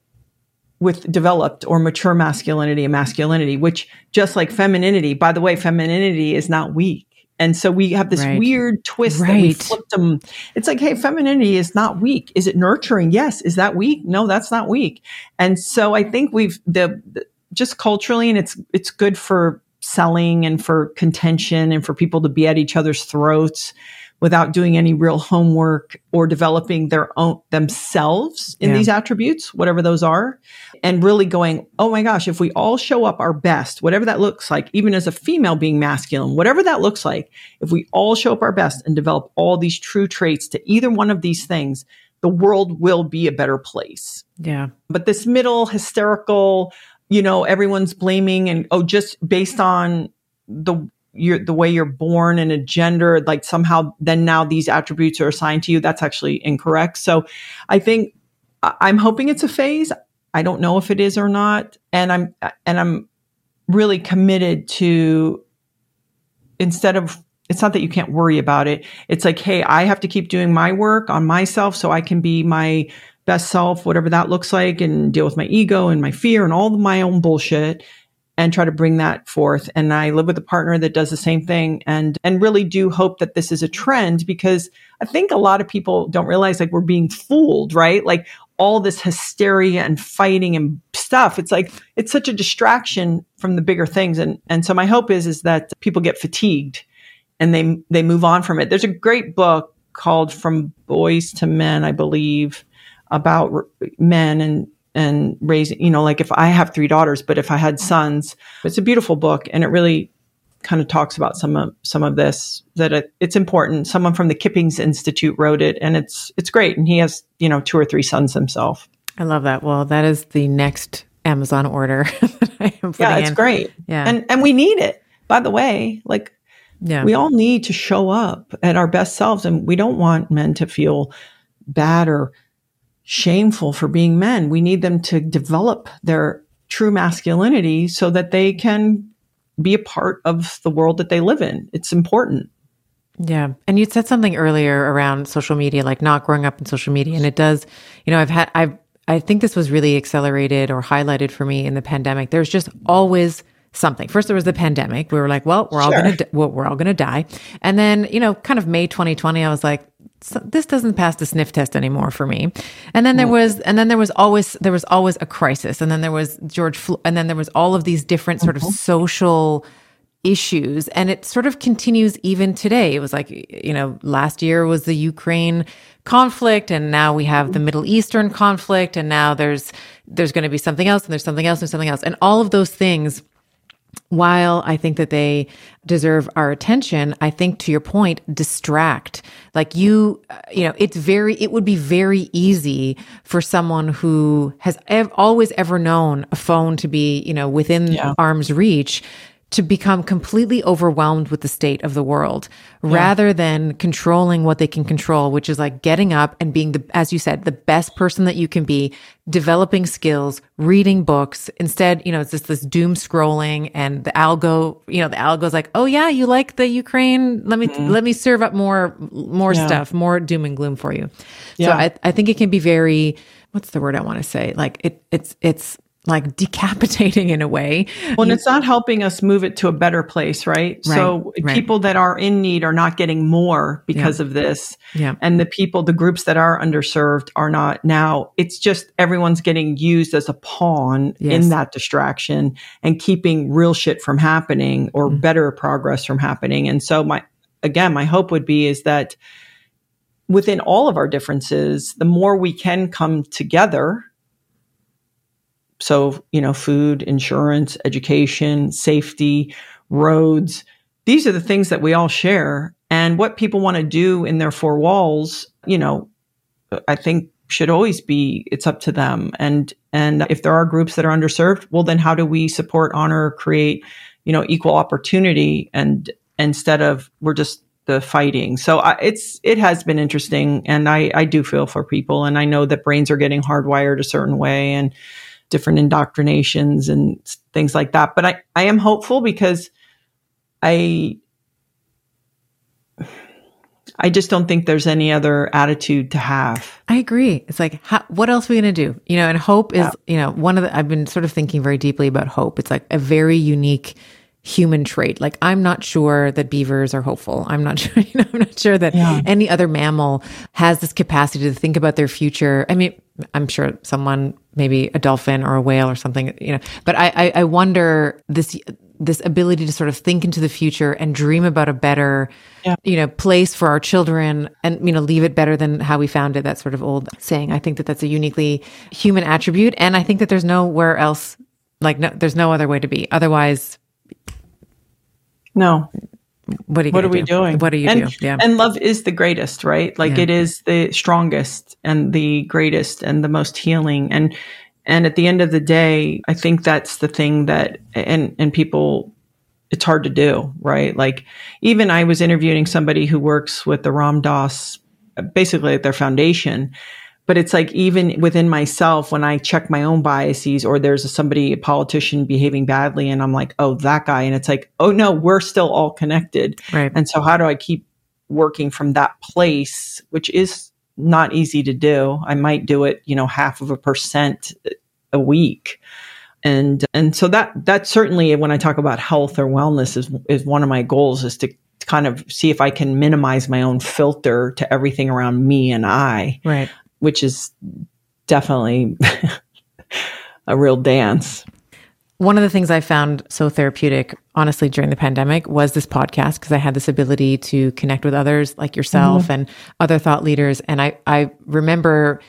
with developed or mature masculinity and masculinity, which just like femininity, by the way, femininity is not weak and so we have this right. weird twist right. that we flipped them. It's like, hey, femininity is not weak. Is it nurturing? Yes. Is that weak? No, that's not weak. And so I think we've the, the just culturally, and it's it's good for selling and for contention and for people to be at each other's throats without doing any real homework or developing their own themselves in yeah. these attributes, whatever those are, and really going, oh my gosh, if we all show up our best, whatever that looks like, even as a female being masculine, whatever that looks like, if we all show up our best and develop all these true traits to either one of these things, the world will be a better place. Yeah. But this middle hysterical, you know, everyone's blaming and oh, just based on the you're the way you're born and a gender like somehow then now these attributes are assigned to you that's actually incorrect so i think i'm hoping it's a phase i don't know if it is or not and i'm and i'm really committed to instead of it's not that you can't worry about it it's like hey i have to keep doing my work on myself so i can be my best self whatever that looks like and deal with my ego and my fear and all my own bullshit and try to bring that forth. And I live with a partner that does the same thing and, and really do hope that this is a trend because I think a lot of people don't realize like we're being fooled, right? Like all this hysteria and fighting and stuff. It's like, it's such a distraction from the bigger things. And, and so my hope is, is that people get fatigued and they, they move on from it. There's a great book called From Boys to Men, I believe, about men and and raising, you know, like if I have three daughters, but if I had sons, it's a beautiful book and it really kind of talks about some of some of this that it, it's important. Someone from the Kippings Institute wrote it and it's it's great and he has, you know, two or three sons himself. I love that. Well, that is the next Amazon order Yeah, it's in. great. Yeah. And and we need it. By the way, like yeah. we all need to show up at our best selves and we don't want men to feel bad or shameful for being men. We need them to develop their true masculinity so that they can be a part of the world that they live in. It's important. Yeah. And you said something earlier around social media, like not growing up in social media. And it does, you know, I've had, I've, I think this was really accelerated or highlighted for me in the pandemic. There's just always something. First, there was the pandemic. We were like, well, we're all going to, well, we're all going to die. And then, you know, kind of May 2020, I was like, so this doesn't pass the sniff test anymore for me. And then there was, and then there was always, there was always a crisis. And then there was George, Flo- and then there was all of these different sort of mm-hmm. social issues. And it sort of continues even today. It was like, you know, last year was the Ukraine conflict and now we have the mm-hmm. Middle Eastern conflict and now there's, there's going to be something else and there's something else and something else. And all of those things while I think that they deserve our attention, I think to your point, distract. Like you, uh, you know, it's very, it would be very easy for someone who has ev- always ever known a phone to be, you know, within yeah. arm's reach to become completely overwhelmed with the state of the world yeah. rather than controlling what they can control, which is like getting up and being the, as you said, the best person that you can be, developing skills, reading books. Instead, you know, it's just this doom scrolling and the algo, you know, the algo's like, Oh yeah, you like the Ukraine. Let me, mm let me serve up more, more yeah. stuff, more doom and gloom for you. Yeah. So I, I think it can be very, what's the word I want to say? Like it, it's, it's, like decapitating in a way. Well, and it's not helping us move it to a better place, right? Right, so right. people that are in need are not getting more because of this. Yeah. And the people, the groups that are underserved are not now. It's just everyone's getting used as a pawn Yes. in that distraction and keeping real shit from happening or Mm. better progress from happening. And so my, again, my hope would be is that within all of our differences, the more we can come together so, you know, food, insurance, education, safety, roads, these are the things that we all share. And what people want to do in their four walls, you know, I think should always be it's up to them. And and if there are groups that are underserved, well then how do we support, honor, create, you know, equal opportunity and instead of we're just the fighting. So I, it's it has been interesting and I I do feel for people and I know that brains are getting hardwired a certain way and different indoctrinations and things like that. But I, I am hopeful because I I just don't think there's any other attitude to have. I agree. It's like, how, what else are we going to do? You know, and hope is, you know, one of the, I've been sort of thinking very deeply about hope. It's like a very unique human trait. Like, I'm not sure that beavers are hopeful. I'm not sure, you know, I'm not sure that Yeah. any other mammal has this capacity to think about their future. I mean, I'm sure someone, maybe a dolphin or a whale or something, you know, but I, I, I wonder this, this ability to sort of think into the future and dream about a better, Yeah. you know, place for our children and, you know, leave it better than how we found it. That sort of old saying. I think that that's a uniquely human attribute. And I think that there's nowhere else, like, no, there's no other way to be. Otherwise, No. What are you What are gonna we do? doing? What do you and, do? Yeah. And love is the greatest, right? Like Yeah. it is the strongest and the greatest and the most healing. And and at the end of the day, I think that's the thing that and and people it's hard to do, right? Like even I was interviewing somebody who works with the Ram Dass, basically at their foundation. But it's like even within myself, when I check my own biases, or there's a, somebody, a politician behaving badly, and I'm like, oh, that guy. And it's like, oh, no, we're still all connected. right. And so, how do I keep working from that place, which is not easy to do? I might do it, you know, half of a percent a week. And, and so that, that certainly when I talk about health or wellness is, is one of my goals is to kind of see if I can minimize my own filter to everything around me and I, right. Which is definitely a real dance. One of the things I found so therapeutic, honestly, during the pandemic was this podcast because I had this ability to connect with others like yourself mm-hmm. and other thought leaders. And I, I remember,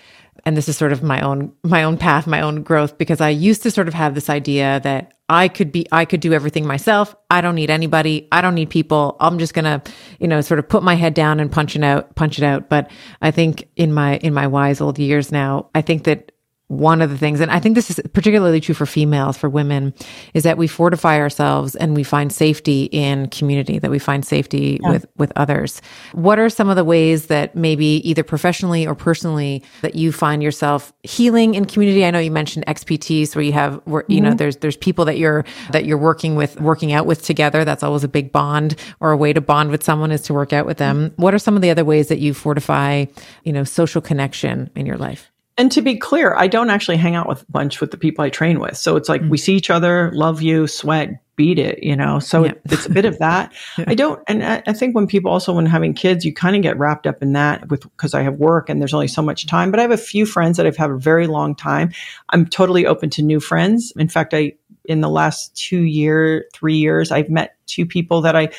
and this is sort of my own, my own path, my own growth, because I used to sort of have this idea that I could be, I could do everything myself. I don't need anybody. I don't need people. I'm just going to, you know, sort of put my head down and punch it out, punch it out. But I think in my, in my wise old years now, I think that one of the things, and I think this is particularly true for females, for women, is that we fortify ourselves and we find safety in community, that we find safety with, with others. What are some of the ways that maybe either professionally or personally that you find yourself healing in community? I know you mentioned XPTs where you have, where, you know, mm-hmm. there's, there's people that you're, that you're working with, working out with together. That's always a big bond or a way to bond with someone is to work out with them. Mm-hmm. What are some of the other ways that you fortify, you know, social connection in your life? And to be clear, I don't actually hang out with a bunch with the people I train with. So it's like we mm. see each other, love you, sweat, beat it, you know. So Yeah. it's a bit of that. I don't, and I, I think when people also when having kids, you kind of get wrapped up in that with because I have work and there's only so much time. But I have a few friends that I've had a very long time. I'm totally open to new friends. In fact, I in the last two year, three years, I've met two people that I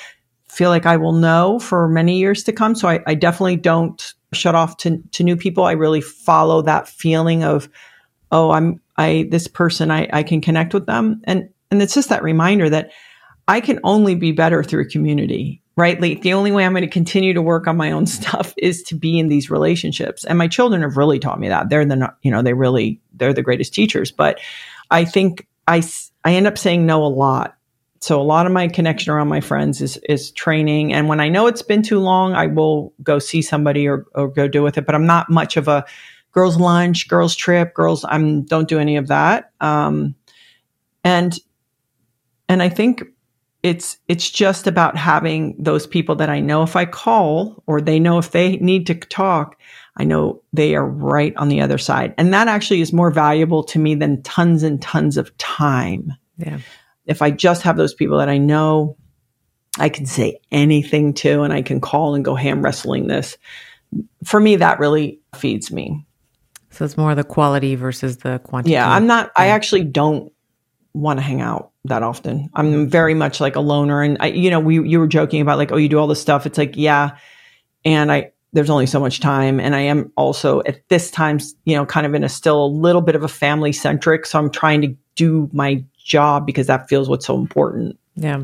feel like I will know for many years to come. So I, I definitely don't shut off to, to new people. I really follow that feeling of, oh, I'm, I, this person, I, I can connect with them. And, and it's just that reminder that I can only be better through community, right? Like the only way I'm going to continue to work on my own stuff is to be in these relationships. And my children have really taught me that. They're the, you know, they really, they're the greatest teachers. But I think I I end up saying no a lot so a lot of my connection around my friends is is training and when i know it's been too long i will go see somebody or, or go do with it but i'm not much of a girls lunch girls trip girls i'm don't do any of that um, and and i think it's it's just about having those people that I know if I call or they know if they need to talk, I know they are right on the other side. And that actually is more valuable to me than tons and tons of time. Yeah. If I just have those people that I know I can say anything to and I can call and go ham wrestling this, for me, that really feeds me. So it's more the quality versus the quantity. Yeah, I'm not, I actually don't want to hang out that often. I'm mm-hmm. very much like a loner. And I, you know, we, you were joking about like, oh, you do all this stuff. It's like, yeah. And I, there's only so much time. And I am also at this time, you know, kind of in a still a little bit of a family centric. So I'm trying to do my job because that feels what's so important. Yeah.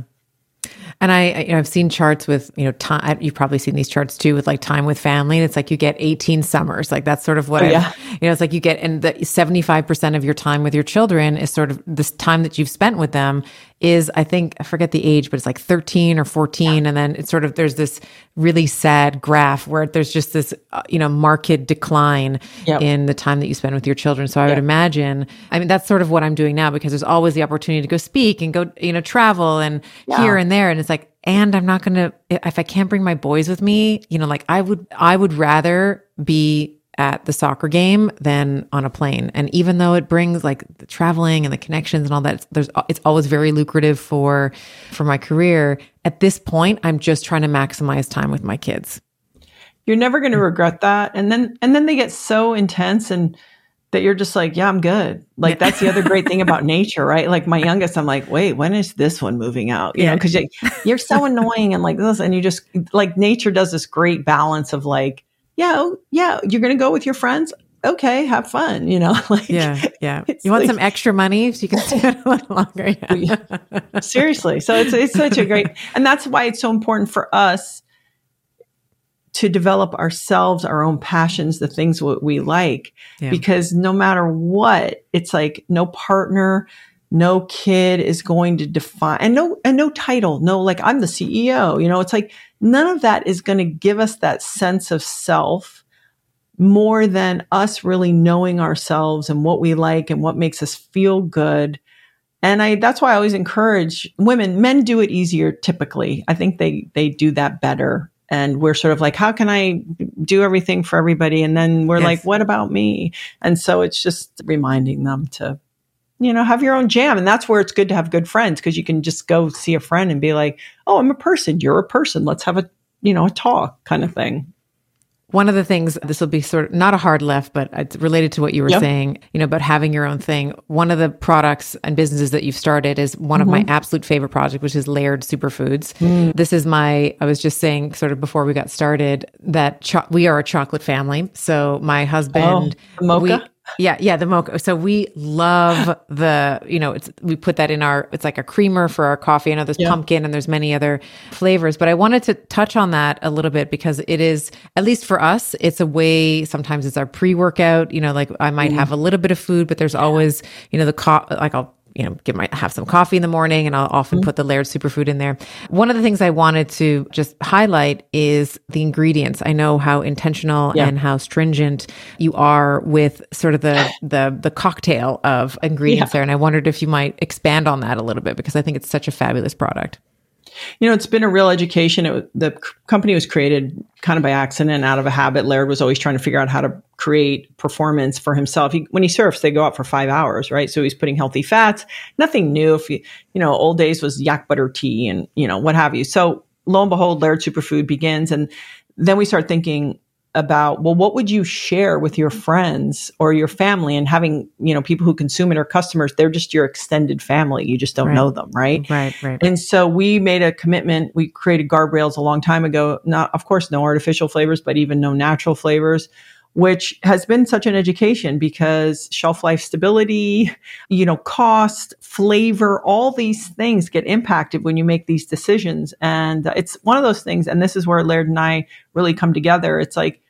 And I, you know, I've seen charts with, you know, time. You've probably seen these charts too with like time with family. And it's like you get 18 summers. Like that's sort of what, oh, yeah. you know, it's like you get, and the 75% of your time with your children is sort of this time that you've spent with them is I think I forget the age, but it's like 13 or 14, yeah. and then it's sort of there's this really sad graph where there's just this uh, you know marked decline yep. in the time that you spend with your children. So I yep. would imagine, I mean, that's sort of what I'm doing now because there's always the opportunity to go speak and go you know travel and yeah. here and there, and it's like, and I'm not gonna if I can't bring my boys with me, you know, like I would I would rather be at the soccer game than on a plane. And even though it brings like the traveling and the connections and all that, there's it's always very lucrative for for my career. At this point, I'm just trying to maximize time with my kids. You're never going to regret that. And then and then they get so intense and that you're just like, yeah, I'm good. Like that's the other great thing about nature, right? Like my youngest, I'm like, wait, when is this one moving out? You yeah. know, because you, you're so annoying and like this, and you just like nature does this great balance of like yeah, oh, yeah, you're going to go with your friends. Okay, have fun. You know, like yeah, yeah. You want like, some extra money so you can stay a little longer. Yeah. Seriously, so it's it's such a great, and that's why it's so important for us to develop ourselves, our own passions, the things what we like, yeah. because no matter what, it's like no partner, no kid is going to define and no and no title no like i'm the ceo you know it's like none of that is going to give us that sense of self more than us really knowing ourselves and what we like and what makes us feel good. And i that's why i always encourage women men do it easier typically. I think they they do that better. And we're sort of like how can i do everything for everybody? And then we're yes. like what about me? And so it's just reminding them to you know, have your own jam. And that's where it's good to have good friends because you can just go see a friend and be like, oh, I'm a person. You're a person. Let's have a, you know, a talk kind of thing. One of the things, this will be sort of not a hard left, but it's related to what you were yep. saying, you know, about having your own thing. One of the products and businesses that you've started is one mm-hmm. of my mm-hmm. absolute favorite projects, which is Laird Superfoods. Mm. This is my, I was just saying sort of before we got started that cho- we are a chocolate family. So my husband, oh, mocha? We, yeah, yeah, the mocha. So we love the, you know, it's we put that in our it's like a creamer for our coffee. I know there's yeah. pumpkin and there's many other flavors, but I wanted to touch on that a little bit because it is at least for us, it's a way sometimes it's our pre-workout, you know, like I might mm. have a little bit of food, but there's always, you know, the co- like I'll you know, get my have some coffee in the morning and I'll often mm-hmm. put the Laird Superfood in there. One of the things I wanted to just highlight is the ingredients. I know how intentional yeah. and how stringent you are with sort of the the the cocktail of ingredients yeah. there and I wondered if you might expand on that a little bit because I think it's such a fabulous product. You know, it's been a real education. It, the company was created kind of by accident out of a habit. Laird was always trying to figure out how to create performance for himself. He, when he surfs, they go out for five hours, right? So he's putting healthy fats, nothing new. If you, you know, old days was yak butter tea and, you know, what have you. So lo and behold, Laird Superfood begins. And then we start thinking, about well what would you share with your friends or your family and having you know people who consume it or customers they're just your extended family you just don't right. know them right right right and so we made a commitment we created guardrails a long time ago not of course no artificial flavors but even no natural flavors which has been such an education because shelf life stability, you know, cost, flavor, all these things get impacted when you make these decisions. And it's one of those things. And this is where Laird and I really come together. It's like,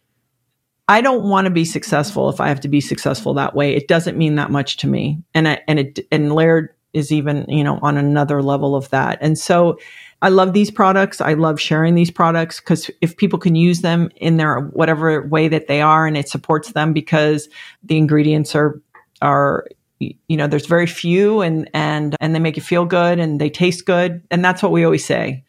I don't want to be successful if I have to be successful that way. It doesn't mean that much to me. And I, and it and Laird is even, you know, on another level of that. And so I love these products. I love sharing these products because if people can use them in their whatever way that they are and it supports them because the ingredients are, are you know, there's very few and, and, and they make you feel good and they taste good. And that's what we always say.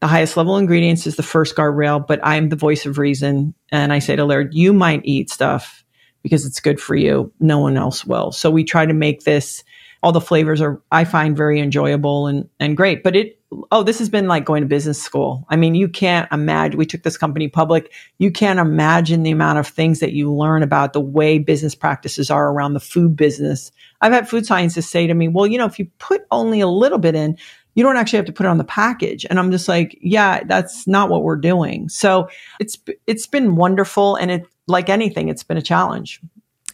The highest level ingredients is the first guardrail, but I'm the voice of reason. And I say to Laird, you might eat stuff because it's good for you. No one else will. So we try to make this, all the flavors are, I find very enjoyable and, and great. But it, oh, this has been like going to business school. I mean, you can't imagine, we took this company public. You can't imagine the amount of things that you learn about the way business practices are around the food business. I've had food scientists say to me, well, you know, if you put only a little bit in, you don't actually have to put it on the package. And I'm just like, yeah, that's not what we're doing. So it's, it's been wonderful. And it, like anything, it's been a challenge.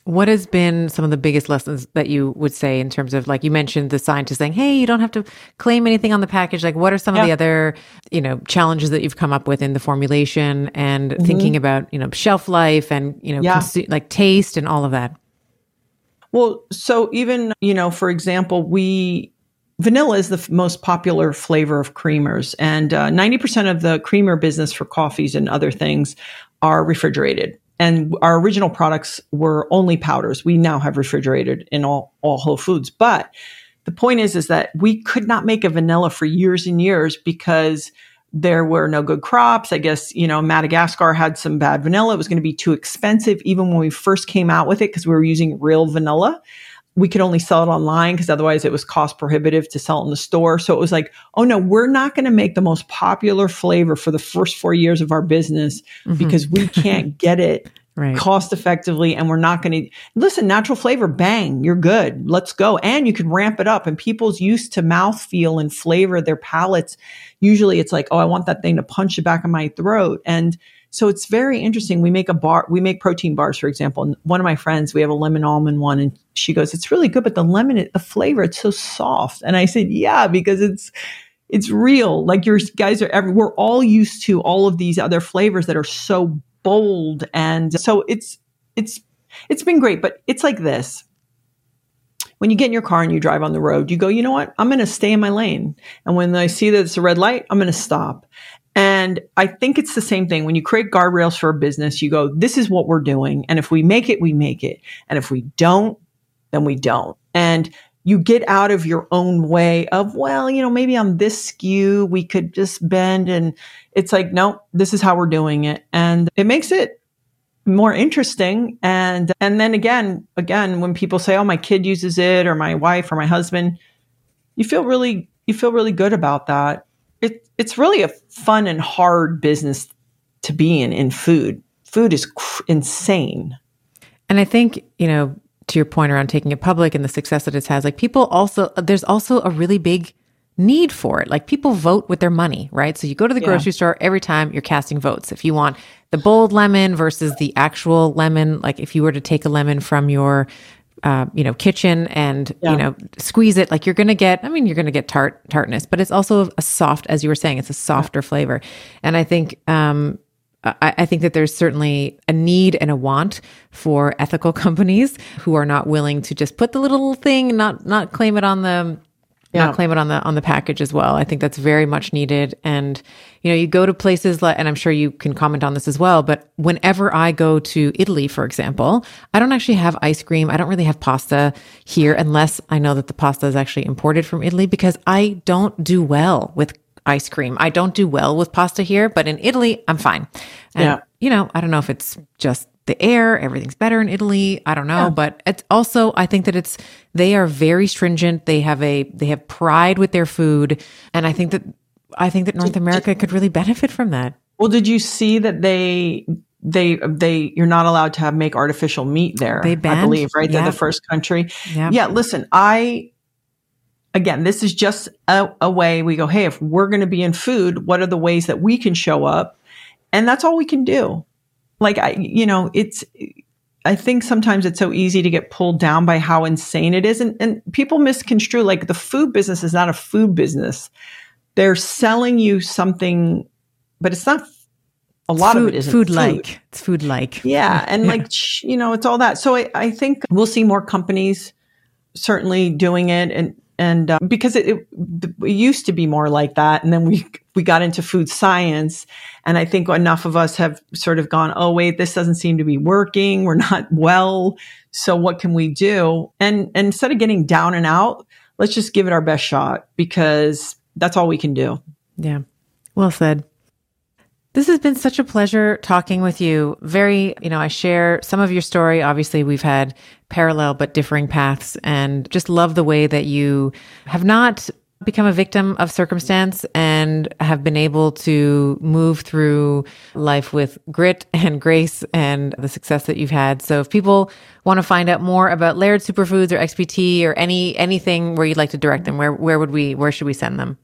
What has been some of the biggest lessons that you would say in terms of like you mentioned the scientist saying, "Hey, you don't have to claim anything on the package." Like, what are some yeah. of the other you know challenges that you've come up with in the formulation and mm-hmm. thinking about you know shelf life and you know yeah. consu- like taste and all of that? Well, so even you know, for example, we vanilla is the f- most popular flavor of creamers, and uh, ninety percent of the creamer business for coffees and other things are refrigerated. And our original products were only powders. We now have refrigerated in all, all Whole Foods. But the point is, is that we could not make a vanilla for years and years because there were no good crops. I guess, you know, Madagascar had some bad vanilla. It was going to be too expensive even when we first came out with it because we were using real vanilla we could only sell it online because otherwise it was cost prohibitive to sell it in the store. So it was like, oh no, we're not going to make the most popular flavor for the first four years of our business mm-hmm. because we can't get it right. cost effectively and we're not going to listen, natural flavor, bang, you're good. Let's go. And you can ramp it up and people's used to mouth feel and flavor their palates. Usually it's like, oh, I want that thing to punch the back of my throat. And so it's very interesting. We make a bar, we make protein bars, for example. And one of my friends, we have a lemon almond one, and she goes, "It's really good, but the lemon, the flavor, it's so soft." And I said, "Yeah, because it's." It's real. Like your guys are every, we're all used to all of these other flavors that are so bold. And so it's, it's, it's been great, but it's like this when you get in your car and you drive on the road, you go, you know what? I'm going to stay in my lane. And when I see that it's a red light, I'm going to stop. And I think it's the same thing. When you create guardrails for a business, you go, this is what we're doing. And if we make it, we make it. And if we don't, then we don't. And you get out of your own way of, well, you know, maybe on this SKU, we could just bend. And it's like, no, this is how we're doing it. And it makes it more interesting. And, and then again, again, when people say, oh, my kid uses it or my wife or my husband, you feel really, you feel really good about that it's really a fun and hard business to be in in food. Food is cr- insane. And I think, you know, to your point around taking it public and the success that it has, like people also, there's also a really big need for it. Like people vote with their money, right? So you go to the yeah. grocery store every time you're casting votes. If you want the bold lemon versus the actual lemon, like if you were to take a lemon from your uh, you know, kitchen and, yeah. you know, squeeze it, like you're going to get, I mean, you're going to get tart, tartness, but it's also a soft, as you were saying, it's a softer yeah. flavor. And I think, um, I, I, think that there's certainly a need and a want for ethical companies who are not willing to just put the little thing, not, not claim it on the, yeah. not claim it on the on the package as well. I think that's very much needed. And you know, you go to places like, and I'm sure you can comment on this as well. But whenever I go to Italy, for example, I don't actually have ice cream. I don't really have pasta here unless I know that the pasta is actually imported from Italy because I don't do well with ice cream. I don't do well with pasta here, but in Italy, I'm fine. And, yeah. you know, I don't know if it's just the air, everything's better in Italy. I don't know, yeah. but it's also I think that it's they are very stringent. They have a they have pride with their food, and I think that I think that North America could really benefit from that. Well, did you see that they they they you're not allowed to have make artificial meat there? They banned, I believe, right? They're the first country. Yeah. Listen, I again, this is just a, a way we go. Hey, if we're going to be in food, what are the ways that we can show up? And that's all we can do like I, you know, it's, I think sometimes it's so easy to get pulled down by how insane it is. And, and people misconstrue like the food business is not a food business. They're selling you something, but it's not a lot food, of it isn't food like. It's food like. Yeah. And yeah. like, you know, it's all that. So I, I think we'll see more companies certainly doing it. And and uh, because it, it, it used to be more like that, and then we we got into food science, and I think enough of us have sort of gone, oh wait, this doesn't seem to be working. We're not well, so what can we do? And, and instead of getting down and out, let's just give it our best shot because that's all we can do. Yeah. Well said. This has been such a pleasure talking with you. Very, you know, I share some of your story. Obviously, we've had parallel but differing paths and just love the way that you have not become a victim of circumstance and have been able to move through life with grit and grace and the success that you've had. So if people want to find out more about Laird Superfoods or XPT or any anything where you'd like to direct them, where where would we where should we send them?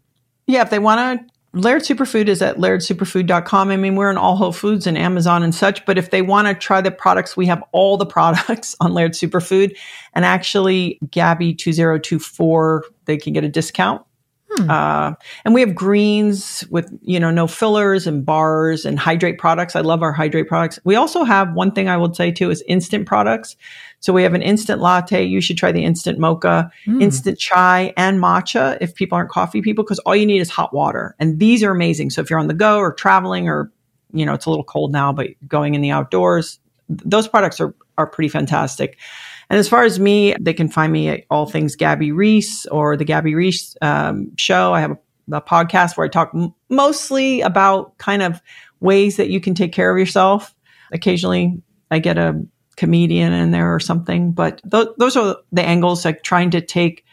Yeah, if they want to Laird Superfood is at lairdsuperfood.com. I mean, we're in all Whole Foods and Amazon and such, but if they want to try the products, we have all the products on Laird Superfood. And actually, Gabby2024, they can get a discount. Hmm. Uh, and we have greens with, you know, no fillers and bars and hydrate products. I love our hydrate products. We also have one thing I would say too is instant products. So we have an instant latte. You should try the instant mocha, mm. instant chai, and matcha if people aren't coffee people, because all you need is hot water. And these are amazing. So if you're on the go or traveling or, you know, it's a little cold now, but going in the outdoors, those products are, are pretty fantastic. And as far as me, they can find me at all things Gabby Reece or the Gabby Reece um, show. I have a, a, podcast where I talk m- mostly about kind of ways that you can take care of yourself. Occasionally, I get a comedian in there or something. But th- those are the angles, like trying to take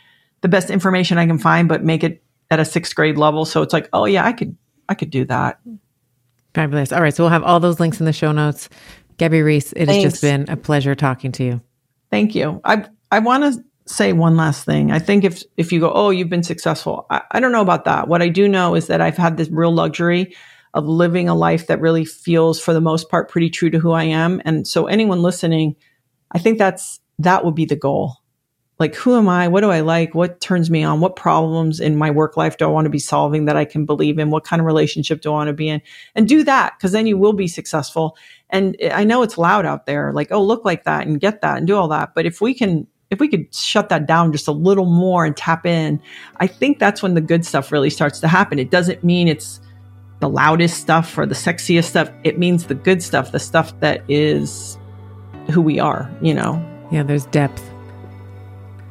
the best information I can find, but make it at a sixth grade level. So it's like, oh yeah, I could, I could do that. Fabulous. All right. So we'll have all those links in the show notes. Gabby Reece, it Thanks. has just been a pleasure talking to you. Thank you. I, I want to say one last thing. I think if, if you go, oh, you've been successful, I, I don't know about that. What I do know is that I've had this real luxury of living a life that really feels for the most part pretty true to who I am. And so anyone listening, I think that's that would be the goal. Like who am I? What do I like? What turns me on? What problems in my work life do I want to be solving that I can believe in? What kind of relationship do I want to be in? And do that because then you will be successful. And I know it's loud out there like, oh, look like that and get that and do all that. But if we can if we could shut that down just a little more and tap in, I think that's when the good stuff really starts to happen. It doesn't mean it's the loudest stuff or the sexiest stuff. It means the good stuff, the stuff that is who we are, you know? Yeah, there's depth.